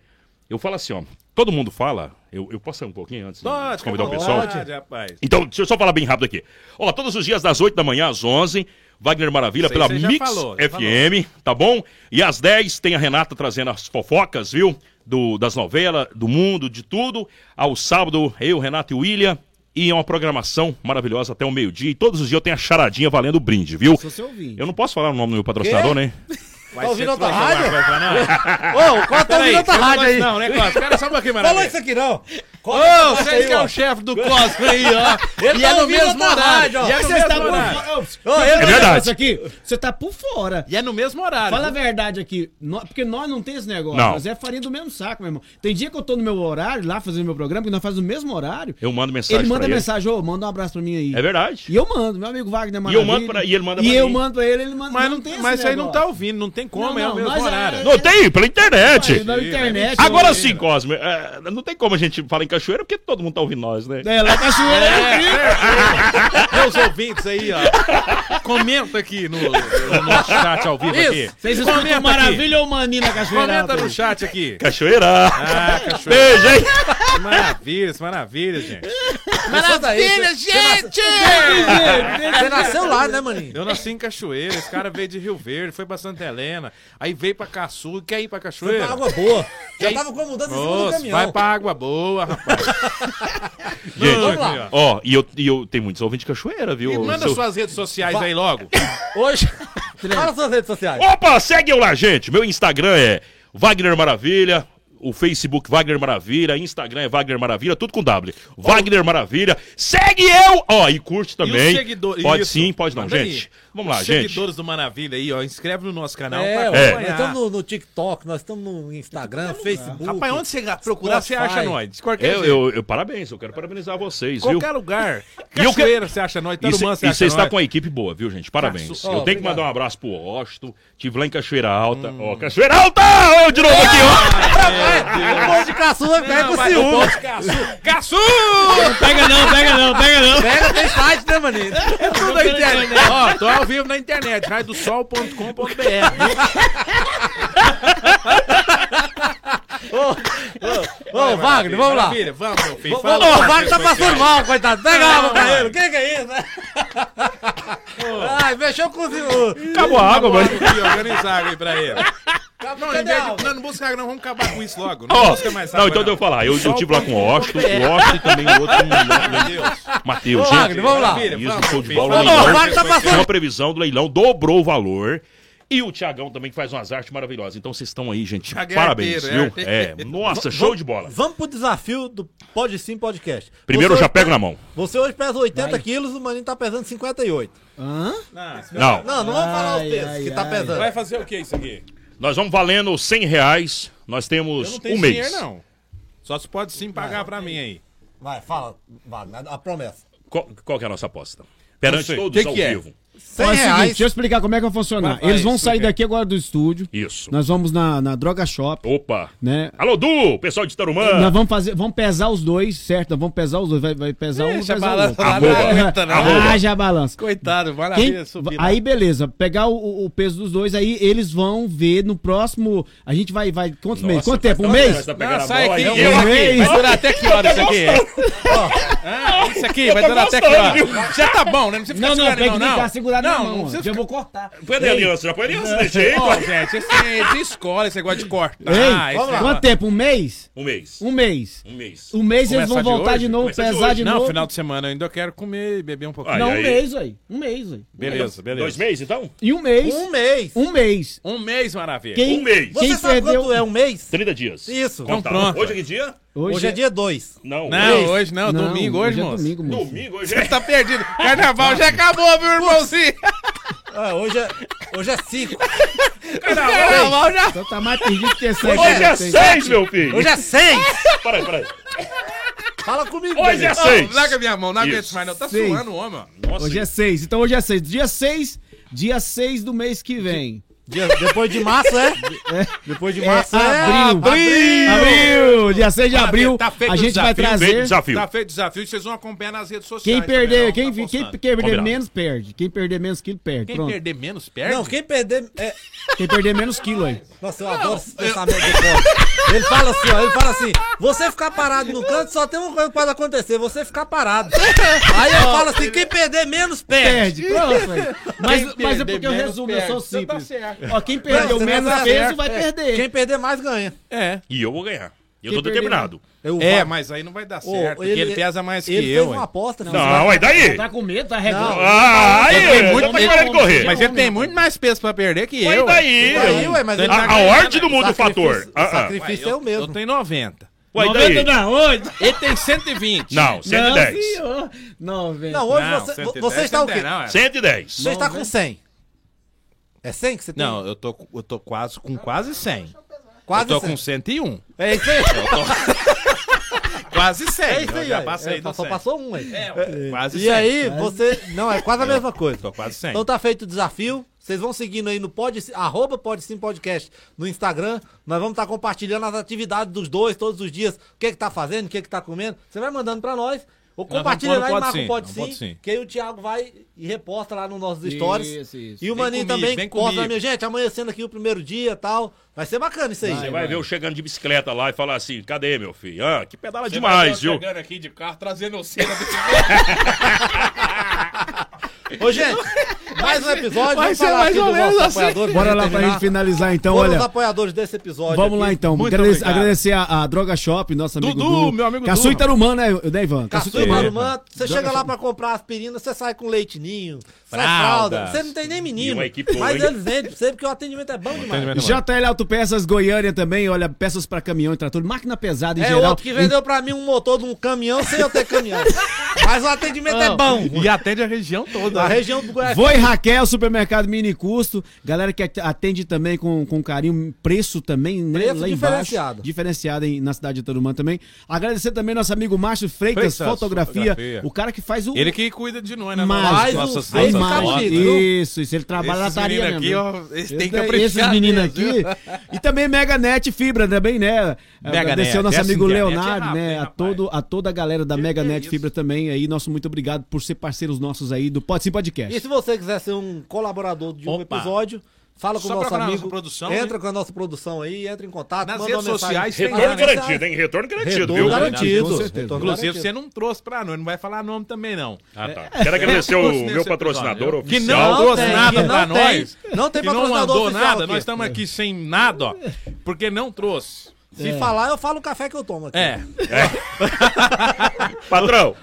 eu falo assim, ó, todo mundo fala, eu, eu posso sair um pouquinho antes Pode, de convidar o pessoal? vontade, rapaz. Então, deixa eu só falar bem rápido aqui. Ó, todos os dias das 8 da manhã às 11, Wagner Maravilha pela Mix falou, FM, tá bom? E às 10 tem a Renata trazendo as fofocas, viu? Do, das novelas, do mundo, de tudo. Ao sábado, eu, Renato e William. E é uma programação maravilhosa até o meio-dia. E todos os dias eu tenho a charadinha valendo o brinde, viu? Eu não posso falar o nome do meu patrocinador, Quê? né? Vai ouvindo ser- outra rádio? coisa nós? Ô, o Costa tá ouvindo outra você não rádio aí. Não, né, Costa? Espera só um pouquinho, Falou Maravilha. isso aqui não. Ô, vocês aí, que é o chefe do Cosmo aí, ó. Ele e tá é no ouvindo mesmo horário. rádio, ó. E é no Você mesmo está por horário. eu é um verdade. negócio aqui. Você tá por fora. E é no mesmo horário. Fala a verdade aqui, porque nós não tem esse negócio, Não. nós é farinha do mesmo saco, meu irmão. Tem dia que eu tô no meu horário, lá fazendo meu programa, que nós fazemos o mesmo horário. Eu mando mensagem Ele manda pra ele. mensagem, ô, manda um abraço pra mim aí. É verdade. E eu mando, meu amigo Wagner E eu Maravilha. mando pra- e ele manda E pra eu mim. mando pra ele, ele manda Mas, não, tem esse mas isso aí não tá ouvindo, não tem como, Não, é o não, mesmo é- horário. Não tem, pela internet. Aí, na internet. Agora sim, Cosme, é, não tem como a gente falar em cachoeira porque todo mundo tá ouvindo nós, né? É, lá cachoeira é, Meus ouvintes aí, ó. Comenta aqui no, no nosso chat ao vivo Isso. aqui. Vocês escutam aqui. Maravilha ou Mani na cachoeira? Comenta no chat aqui. Cachoeira! Ah, cachoeira. Beijo, hein? Maravilha, maravilha, gente. Maravilha, gente! Você nasceu lá, né, maninho? Eu nasci em Cachoeira, esse cara veio de Rio Verde, foi pra Santa Helena, aí veio pra Caçu, quer ir pra Foi Cachoeira? pra água boa. Já aí- tava com a mudança em cima do Nossa, caminhão. vai pra água boa, rapaz. Gente, Vamos lá. ó, e eu, e eu tenho muitos ouvintes de cachoeira, viu? E manda Seu- suas redes sociais aí logo. Hoje. Fala suas redes sociais. Opa, segue eu lá, gente. Meu Instagram é Wagner Maravilha. O Facebook Wagner Maravilha, Instagram é Wagner Maravilha, tudo com W. Wagner Maravilha. Segue eu! Ó, e curte também. os seguidores- Pode isso. sim, pode não, Manda aí. Vamos lá, Os gente. seguidores do Maravilha aí, ó, inscreve no nosso canal É, acompanhar. nós estamos no, no TikTok, nós estamos no Instagram, Facebook. Rapaz, onde você procurar, você Spotify. acha nós. Qualquer Eu, eu, eu- parabéns, eu quero parabenizar vocês, viu? Qualquer lugar. E eu Cachoeira, você acha nós. E Tarumã, você você acha está nós. com a equipe boa, viu, gente? Parabéns. Caço- eu tenho que mandar um abraço pro Osto. Tive lá em Cachoeira Alta. Ó, Cachoeira Alta! Eu de novo aqui, ó. O povo de caçu vai Não, com ciúme. povo de Caçu. Caçu! Pega não, pega não, pega não. Pega, tem site, né, maninho? É tudo internet. Ó, tô ao vivo na internet, raiodosol.com.br. Ô, Wagner, vamos lá. Maravilha, vamos, meu filho. Ô, Fala o suas Wagner tá passando sociais. mal, coitado. Pega Não, água pra ele. O que que é isso, né? Ai, mexeu com o... Acabou a água, mano. Aqui, organiza água aí pra ele. Não, em vez de, não, não busca água, não. Vamos acabar com isso logo. Não Ó, busca mais não, água, então deixa eu falar. Eu, eu tive lá com o ponto o Osto e também o outro. Meu Deus. Matheus, Ô, gente. Wagner, vamos lá. Isso, show de bola. O Ô, Wagner tá passando. uma previsão do leilão, dobrou o valor. E o Tiagão também que faz umas artes maravilhosas. Então vocês estão aí, gente. Thiago é Parabéns, arteiro, viu? é É, nossa, show de bola. Vamos pro desafio do Pode Sim Podcast. Primeiro eu Você já hoje pego na mão. Você hoje pesa 80 quilos, o Maninho tá pesando 58. Hã? Não, Não, não vamos falar os Ai, pesos ai, que tá ai. pesando. Vai fazer o que isso aqui? nós vamos valendo 100 reais. Nós Eu temos não tenho um mês. dinheiro, não. Só se pode sim pagar pra mim aí. Vai, fala, Wagner, a promessa. Qual, qual que é a nossa aposta? Perante todos Que ao que é? Vivo. 100 Ó, é o seguinte, reais. deixa eu explicar como é que vai funcionar. Vai, Eles vão sair explica aí. daqui agora do estúdio. Isso. Nós vamos na, na Droga Shop, Opa. né? Alô, Du, pessoal de Tarumã. Nós vamos fazer, vamos pesar os dois, certo? Nós vamos pesar os dois, vai, vai pesar um, vai pesar o balança outro. lá, Arroba. não. Ah, já balança. Coitado, vai na Quem- subir lá. aí beleza, pegar o- o, peso dos dois, aí eles vão ver no próximo. A gente vai, vai quantos meses? Quanto tempo? Um mês? Não, sai aqui, eu um aqui. mês. Vai durar até que hora isso aqui? Ah, isso aqui vai durar até que hora? Já tá bom, né? Não precisa ficar Não, não, segurando não, ficar não. segurado não, na não mão. precisa ó. Eu vou cortar. Põe a aliança, já põe a aliança, deixa aí. Ó, gente, esse é escola, esse negócio de cortar. Ei, vamos lá. quanto tempo? Um mês? Um mês. Um mês. Um mês. Um mês eles vão de voltar hoje? de novo, de pesar de Não, novo. final de semana eu ainda quero comer e beber um pouquinho. Não, um mês, aí. Um mês, aí. Beleza, beleza. Dois meses, então? E um mês. Um mês. Um mês. Um mês, maravilha. Quem, Um mês. Você Quem sabe perdeu... quanto é um mês? 30 dias. Isso. Então Tá. pronto. Hoje é que dia? Hoje, é dia 2. Não. Não, hoje. hoje não, Não, domingo, hoje, é moço. domingo, moço. Domingo, hoje Você é. tá perdido. Carnaval já acabou, meu irmãozinho. Ah, hoje é 5. Hoje é cinco. Carnaval já. Então tá mais perdido que sete. Hoje é né? seis, meu filho. Hoje é 6. Peraí, peraí. Fala comigo. Hoje é bebê. seis. Não, larga minha mão, não aguento mais não. Tá Seis. suando o homem, ó. Nossa, Hoje é seis. Então hoje é seis. Dia seis, dia seis do mês que vem. Dia- depois de março, é? Depois de março, é. abril. Abril. Dia 6 de Tá abril. tá feito a gente vai desafio, trazer. feito desafio. Tá feito o desafio, vocês vão acompanhar nas redes sociais. Quem também, perder, não, quem, tá quem, quem perder Combinado. menos, perde. Quem perder menos quilo, perde. Quem Pronto. perder menos, perde? Não, quem perder. É... Quem perder menos quilo aí. Nossa, eu adoro esse pensamento do Cláudio. Ele fala assim, ó, ele fala assim, você ficar parado no canto, só tem uma coisa que pode acontecer, você ficar parado. Aí ele fala assim, quem perder menos, perde. Perde. Pronto, aí. Mas, mas é porque eu resumo, eu sou perde. Você tá simples. certo. Ó, quem perdeu Não, menos tá peso certo. vai É, perder. Quem perder mais ganha. É. E eu vou ganhar. Eu Quem tô perder, determinado. Eu É, vou- mas aí não vai dar Ô, certo, porque ele pesa mais que ele eu. fez uma ué. aposta, né? Não, aí daí. Tá com medo, tá Não. regando. Ah, aí, Ele tem muito tá ele- querendo correr. Mas ele tem muito mais peso pra perder que eu. ué. daí. Aí, ué, mas ele A, tá a ganhando, ordem do mundo o Sacrifício- fator. Ah, ah. Sacrifício é o Eu mesmo. tenho 90. Ué, e daí? 90 da onde? Ele tem 120. Não, Não, 110. senhor. 90. Não, hoje Não, você, 110 você está o quê? não, é. 110. Você está com 100. É 100 que você tem? Não, eu tô, eu tô quase com quase 100. Quase eu tô 100. com 101. É isso aí. Quase 100. É isso eu aí, já passei É, do Só 100. passou um aí. É, quase E 100. aí, você... Não, é quase a mesma coisa. Tô quase 100. Então tá feito o desafio. Vocês vão seguindo aí no pod, arroba pode sim podcast no Instagram. Nós vamos estar compartilhando as atividades dos dois todos os dias. O que que tá fazendo, o que que tá comendo. Você vai mandando pra nós. Ou compartilha lá e marca Sim, o pode no sim, Pode Sim. Que aí o Thiago vai e reposta lá nos nossos stories. Isso, isso. E o Vem Maninho comigo, também posta na minha gente, amanhecendo aqui o primeiro dia e tal. Vai ser bacana isso aí. Você vai ver eu chegando de bicicleta lá e falar assim: cadê, meu filho? Ah, que pedala Você vai ver demais, eu viu? chegando aqui de carro, trazendo o cena do Ô, gente, mais um episódio. Vai Vamos ser falar mais aqui ou dos menos nossos assim. apoiadores. Bora lá pra gente finalizar então, Foram os olha. apoiadores desse episódio. Vamos lá então. Muito Agrade- obrigado. agradecer a, a Droga Shop, nosso amigo Dudu, Du. meu amigo Caçu Du. Itarumã, né, né, Ivan? Caçu Itarumã. Marumã, você chega lá pra comprar aspirina, você sai com leite ninho, sai Fralda. fralda. Você não tem nem E menino. uma equipe boa, Mas hein? eles vendem pra você porque o atendimento é bom demais. atendimento- JL Autopeças Goiânia também, olha, peças pra caminhão e trator, máquina pesada em É geral. outro que vendeu pra mim um motor de um caminhão sem eu ter caminhão. Mas o atendimento é bom. E atende a região toda. A região do Goiás. Voi Raquel, supermercado mini custo. Galera que at- atende também com, com carinho, preço também, né? Preço lá diferenciado. embaixo. Diferenciado em, na cidade de Tarumã também. Agradecer também nosso amigo Márcio Freitas, Freitas, fotografia, fotografia. O cara que faz o. Ele que cuida de nós, né? Mais, nossas, Fez nossas imagem. fotos. Isso, isso. Ele trabalha na meninos mesmo. aqui, ó, eles têm que Esse- Esses meninos aqui. E também Meganet Fibra também, né? Meganet, Agradecer ao nosso essa amigo internet é Leonardo, né? A, todo, a toda a galera da Que que é? Fibra também aí. Nosso muito obrigado por ser parceiros nossos aí do Pode Sim Podcast. E se você quiser ser um colaborador de um Opa. episódio, fala com Só o nosso amigo. produção, entra né? com a nossa produção aí, entra em contato. Nas manda redes sociais tem Retorno garantido, hein? Retorno garantido, Retorno viu? garantido. Com certeza. Retorno Inclusive, garantido. você não trouxe pra nós, não vai falar nome também, não. Ah, tá. Quero agradecer Trouxe o meu patrocinador episódio, Que oficial. não, Não trouxe tem, nada que pra não tem. nós. Não tem que não patrocinador mandou oficial nada. Nós estamos aqui sem nada, ó. Porque não trouxe. Se falar, eu falo o café que eu tomo aqui. É. Patrão,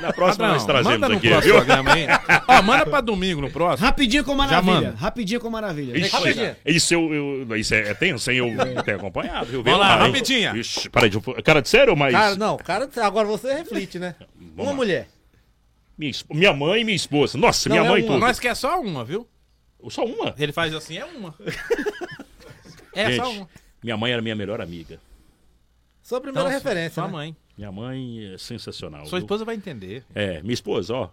na próxima Padrão, nós trazemos manda no aqui, próximo viu? programa aí. Ó, manda pra domingo no próximo. Rapidinho com maravilha. manda. Rapidinho com maravilha. Ixi, Rapidinho. isso, eu, eu- isso é, é tenso, hein? Eu tenho acompanhado, viu? Vamos lá, rapidinha. Ixi, peraí, eu- cara de sério, mas Cara, não, cara, agora você reflite, né? Uma lá. mulher. minha, minha mãe e minha esposa. Nossa, Não, minha é mãe e uma. tudo. Nós quer só uma, viu? Só uma. Ele faz assim, é uma. É só Gente, uma. Minha mãe era minha melhor amiga. Sua primeira Então, referência. Sua né? mãe. Minha mãe é sensacional. Sua viu? esposa vai entender. É, minha esposa, ó.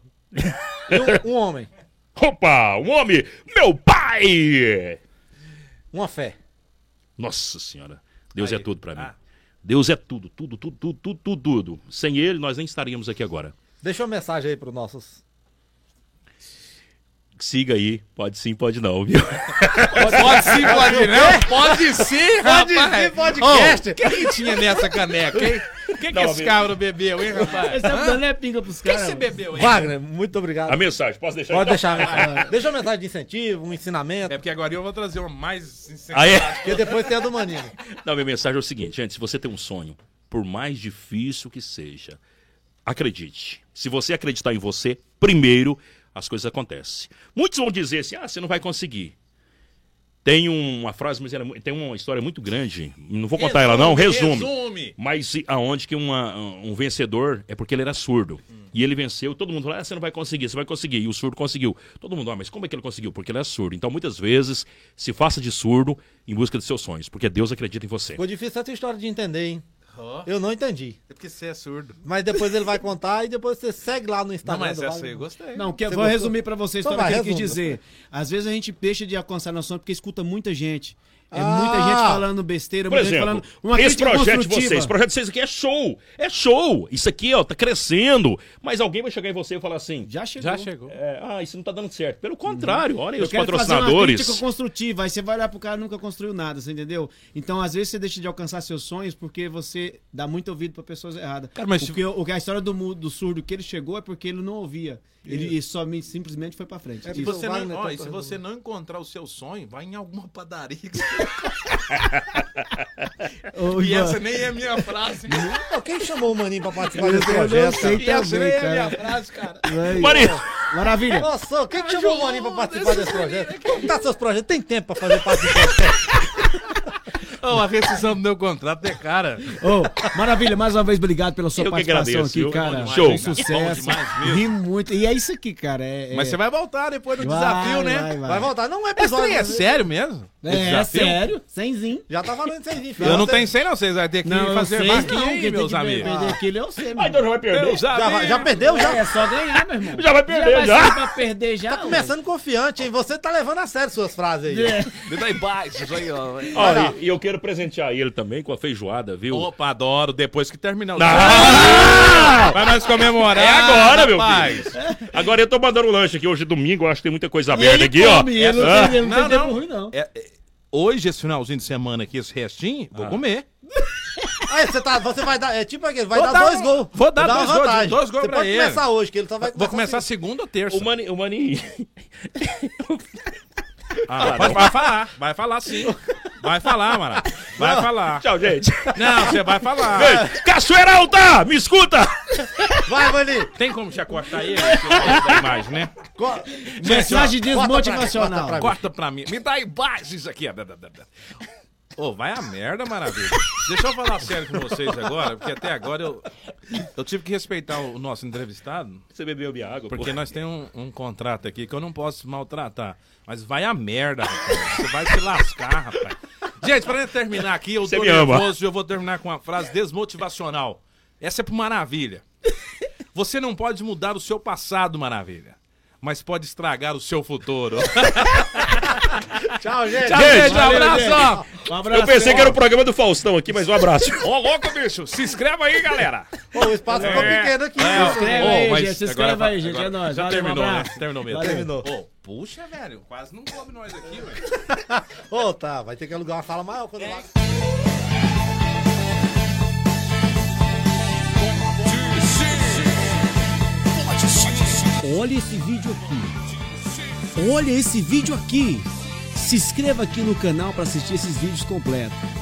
E um, um homem. Opa, um homem, meu pai! Uma fé. Nossa senhora, Deus Aí. é tudo pra mim. Ah. Deus é tudo, tudo, tudo, tudo, tudo, tudo, tudo. Sem ele, nós nem estaríamos aqui agora. Deixa uma mensagem aí pros nossos. Siga aí, pode sim, pode não, viu? Pode sim, pode não. Pode sim, Pode rapaz. sim, podcast. Ô, O que, que tinha nessa caneca, hein? O que, que Não, esse cabra bebeu, hein, rapaz? Esse é é pinga pros O que, caras. você bebeu, hein? Wagner, muito obrigado. A mensagem, posso deixar Pode então? deixar. Deixa uma mensagem de incentivo, um ensinamento. É porque agora eu vou trazer uma mais Ah, é? Porque depois tem a do Maninho. Não, minha mensagem é o seguinte, gente, se você tem um sonho, por mais difícil que seja, acredite. Se você acreditar em você, primeiro as coisas acontecem. Muitos vão dizer assim: "Ah, você não vai conseguir". Tem uma frase, mas ela é tem uma história muito grande. Não vou contar ela não, resume. Resume. Mas aonde que uma- um vencedor é porque ele era surdo. E ele venceu, todo mundo falou, ah, você não vai conseguir, você vai conseguir. E o surdo conseguiu. Todo mundo, ah, mas como é que ele conseguiu? Porque ele é surdo. Então, muitas vezes, se faça de surdo em busca de seus sonhos, porque Deus acredita em você. Ficou difícil essa história de entender, hein? Eu não entendi. É porque você é surdo. Mas depois ele vai contar e depois você segue lá no Não, Instagram. mas do essa aí eu gostei. Não, que, vou gostou? resumir pra você a Então vai, que ele quis dizer. Às vezes a gente deixa de alcançar noção porque escuta muita gente. É Ah! muita gente falando besteira, Por muita gente exemplo, falando. Uma esse projeto de vocês, esse projeto de vocês aqui é show. É show. Isso aqui, ó, tá crescendo. Mas alguém vai chegar em você e falar assim: Já chegou. Já chegou. é, ah, isso não tá dando certo. Pelo contrário, olha aí Eu os quero fazer uma patrocinadores. crítica construtiva, aí você vai olhar pro cara e nunca construiu nada, você entendeu? Então, às vezes, você deixa de alcançar seus sonhos porque você dá muito ouvido pra pessoas erradas. Cara, mas porque o, que a história do, do surdo que ele chegou é porque ele não ouvia. Ele, ele só me- simplesmente foi pra frente. É Se você, não, ó, tá e se falando. você não encontrar o seu sonho, vai em alguma padaria. Ô, e Ivan, essa nem é minha frase. Pô, quem chamou o Maninho pra participar Eu desse não projeto? sei. E essa nem é minha frase, cara. Maria, Maravilha. Nossa, quem que chamou o Maninho pra participar desse projeto? Como tá seus projetos? Tem tempo pra fazer parte desse projeto? Ô, a rescisão do meu contrato é cara. Ô, maravilha, mais uma vez, obrigado pela sua Eu participação agradeço, aqui, cara. Demais, um cara. sucesso. Ri muito. E é isso aqui, cara. É, Mas é- você vai voltar depois do Vai, desafio, né? vai, vai. Vai voltar. Não é Esse episódio. é sério mesmo? É, desafio? sério? Semzinho. Já tá falando sem vir, Eu não tenho 100 não, vocês vão ter que Não, fazer mais não, que aí, meus que amigos. perder aquilo é você, ah, mano. então já vai perder. Já, vai- já perdeu? Já? É só ganhar, meu irmão. Já vai perder, vai já. sair pra perder já. Tá começando confiante, hein? Você tá levando a sério suas frases aí. É. Me dá embaixo, isso aí, ó. Ó, lá. e, e eu quero presentear ele também com a feijoada, viu? Opa, adoro. Depois que terminar o Ah! Pra nós comemorar. É agora, meu filho. Agora eu tô mandando um lanche aqui hoje é domingo, eu acho que tem muita coisa aberta ele aqui, come, ó. ele não Ah. tem, ele não Não, tem tempo não. ruim, não. É, é, hoje, esse finalzinho de semana aqui, esse restinho, vou comer. Aí você, tá, você vai dar. É tipo aquele, vai dar, dar dois gols. vou dar uma dois gols, vantagem. dois gols Você pra pode ele. começar hoje, que ele só vai Vou começar assim. segunda ou terça. O Mani, o Mani... Ah, pode- vai falar, vai falar sim. Vai falar, mano. Vai falar. Tchau, gente. Não, você vai falar. Beijo. Cachoeira Alta, me escuta! Vai, Maninho. Tem como te acostar aí? da imagem, né? Co- Mensagem Corta pra mim, desmotivacional. corta pra mim. Corta pra mim. Me dá embaixo isso aqui. ó. Ô, vai a merda, maravilha. Deixa eu falar sério com vocês agora, porque até agora eu, eu tive que respeitar o nosso entrevistado, Você bebeu minha água, porque pô. nós temos um, um contrato aqui que eu não posso maltratar. Mas vai a merda, rapaz. Você vai se lascar, rapaz. Gente, pra gente terminar aqui, eu Você tô nervoso e eu vou terminar com uma frase desmotivacional. Essa é pro Maravilha. Você não pode mudar o seu passado, Maravilha. Mas pode estragar o seu futuro. Tchau, gente. Tchau, Gente. Um abraço. Um abraço. Eu pensei que era o programa do Faustão aqui, mas um abraço. Ô, louco, bicho. Se inscreva aí, galera. Pô, o espaço ficou É. pequeno aqui. É, ó. inscreve Ô, aí, gente, se agora inscreve aí, gente, agora- é nóis. Já Valeu, um terminou, né? Terminou mesmo. Valeu. Terminou. Ô, puxa, velho. Quase não come nós aqui, velho. Ô, tá. Vai ter que alugar uma sala maior quando lá. Olha esse vídeo aqui. Olha esse vídeo aqui. Se inscreva aqui no canal para assistir esses vídeos completos.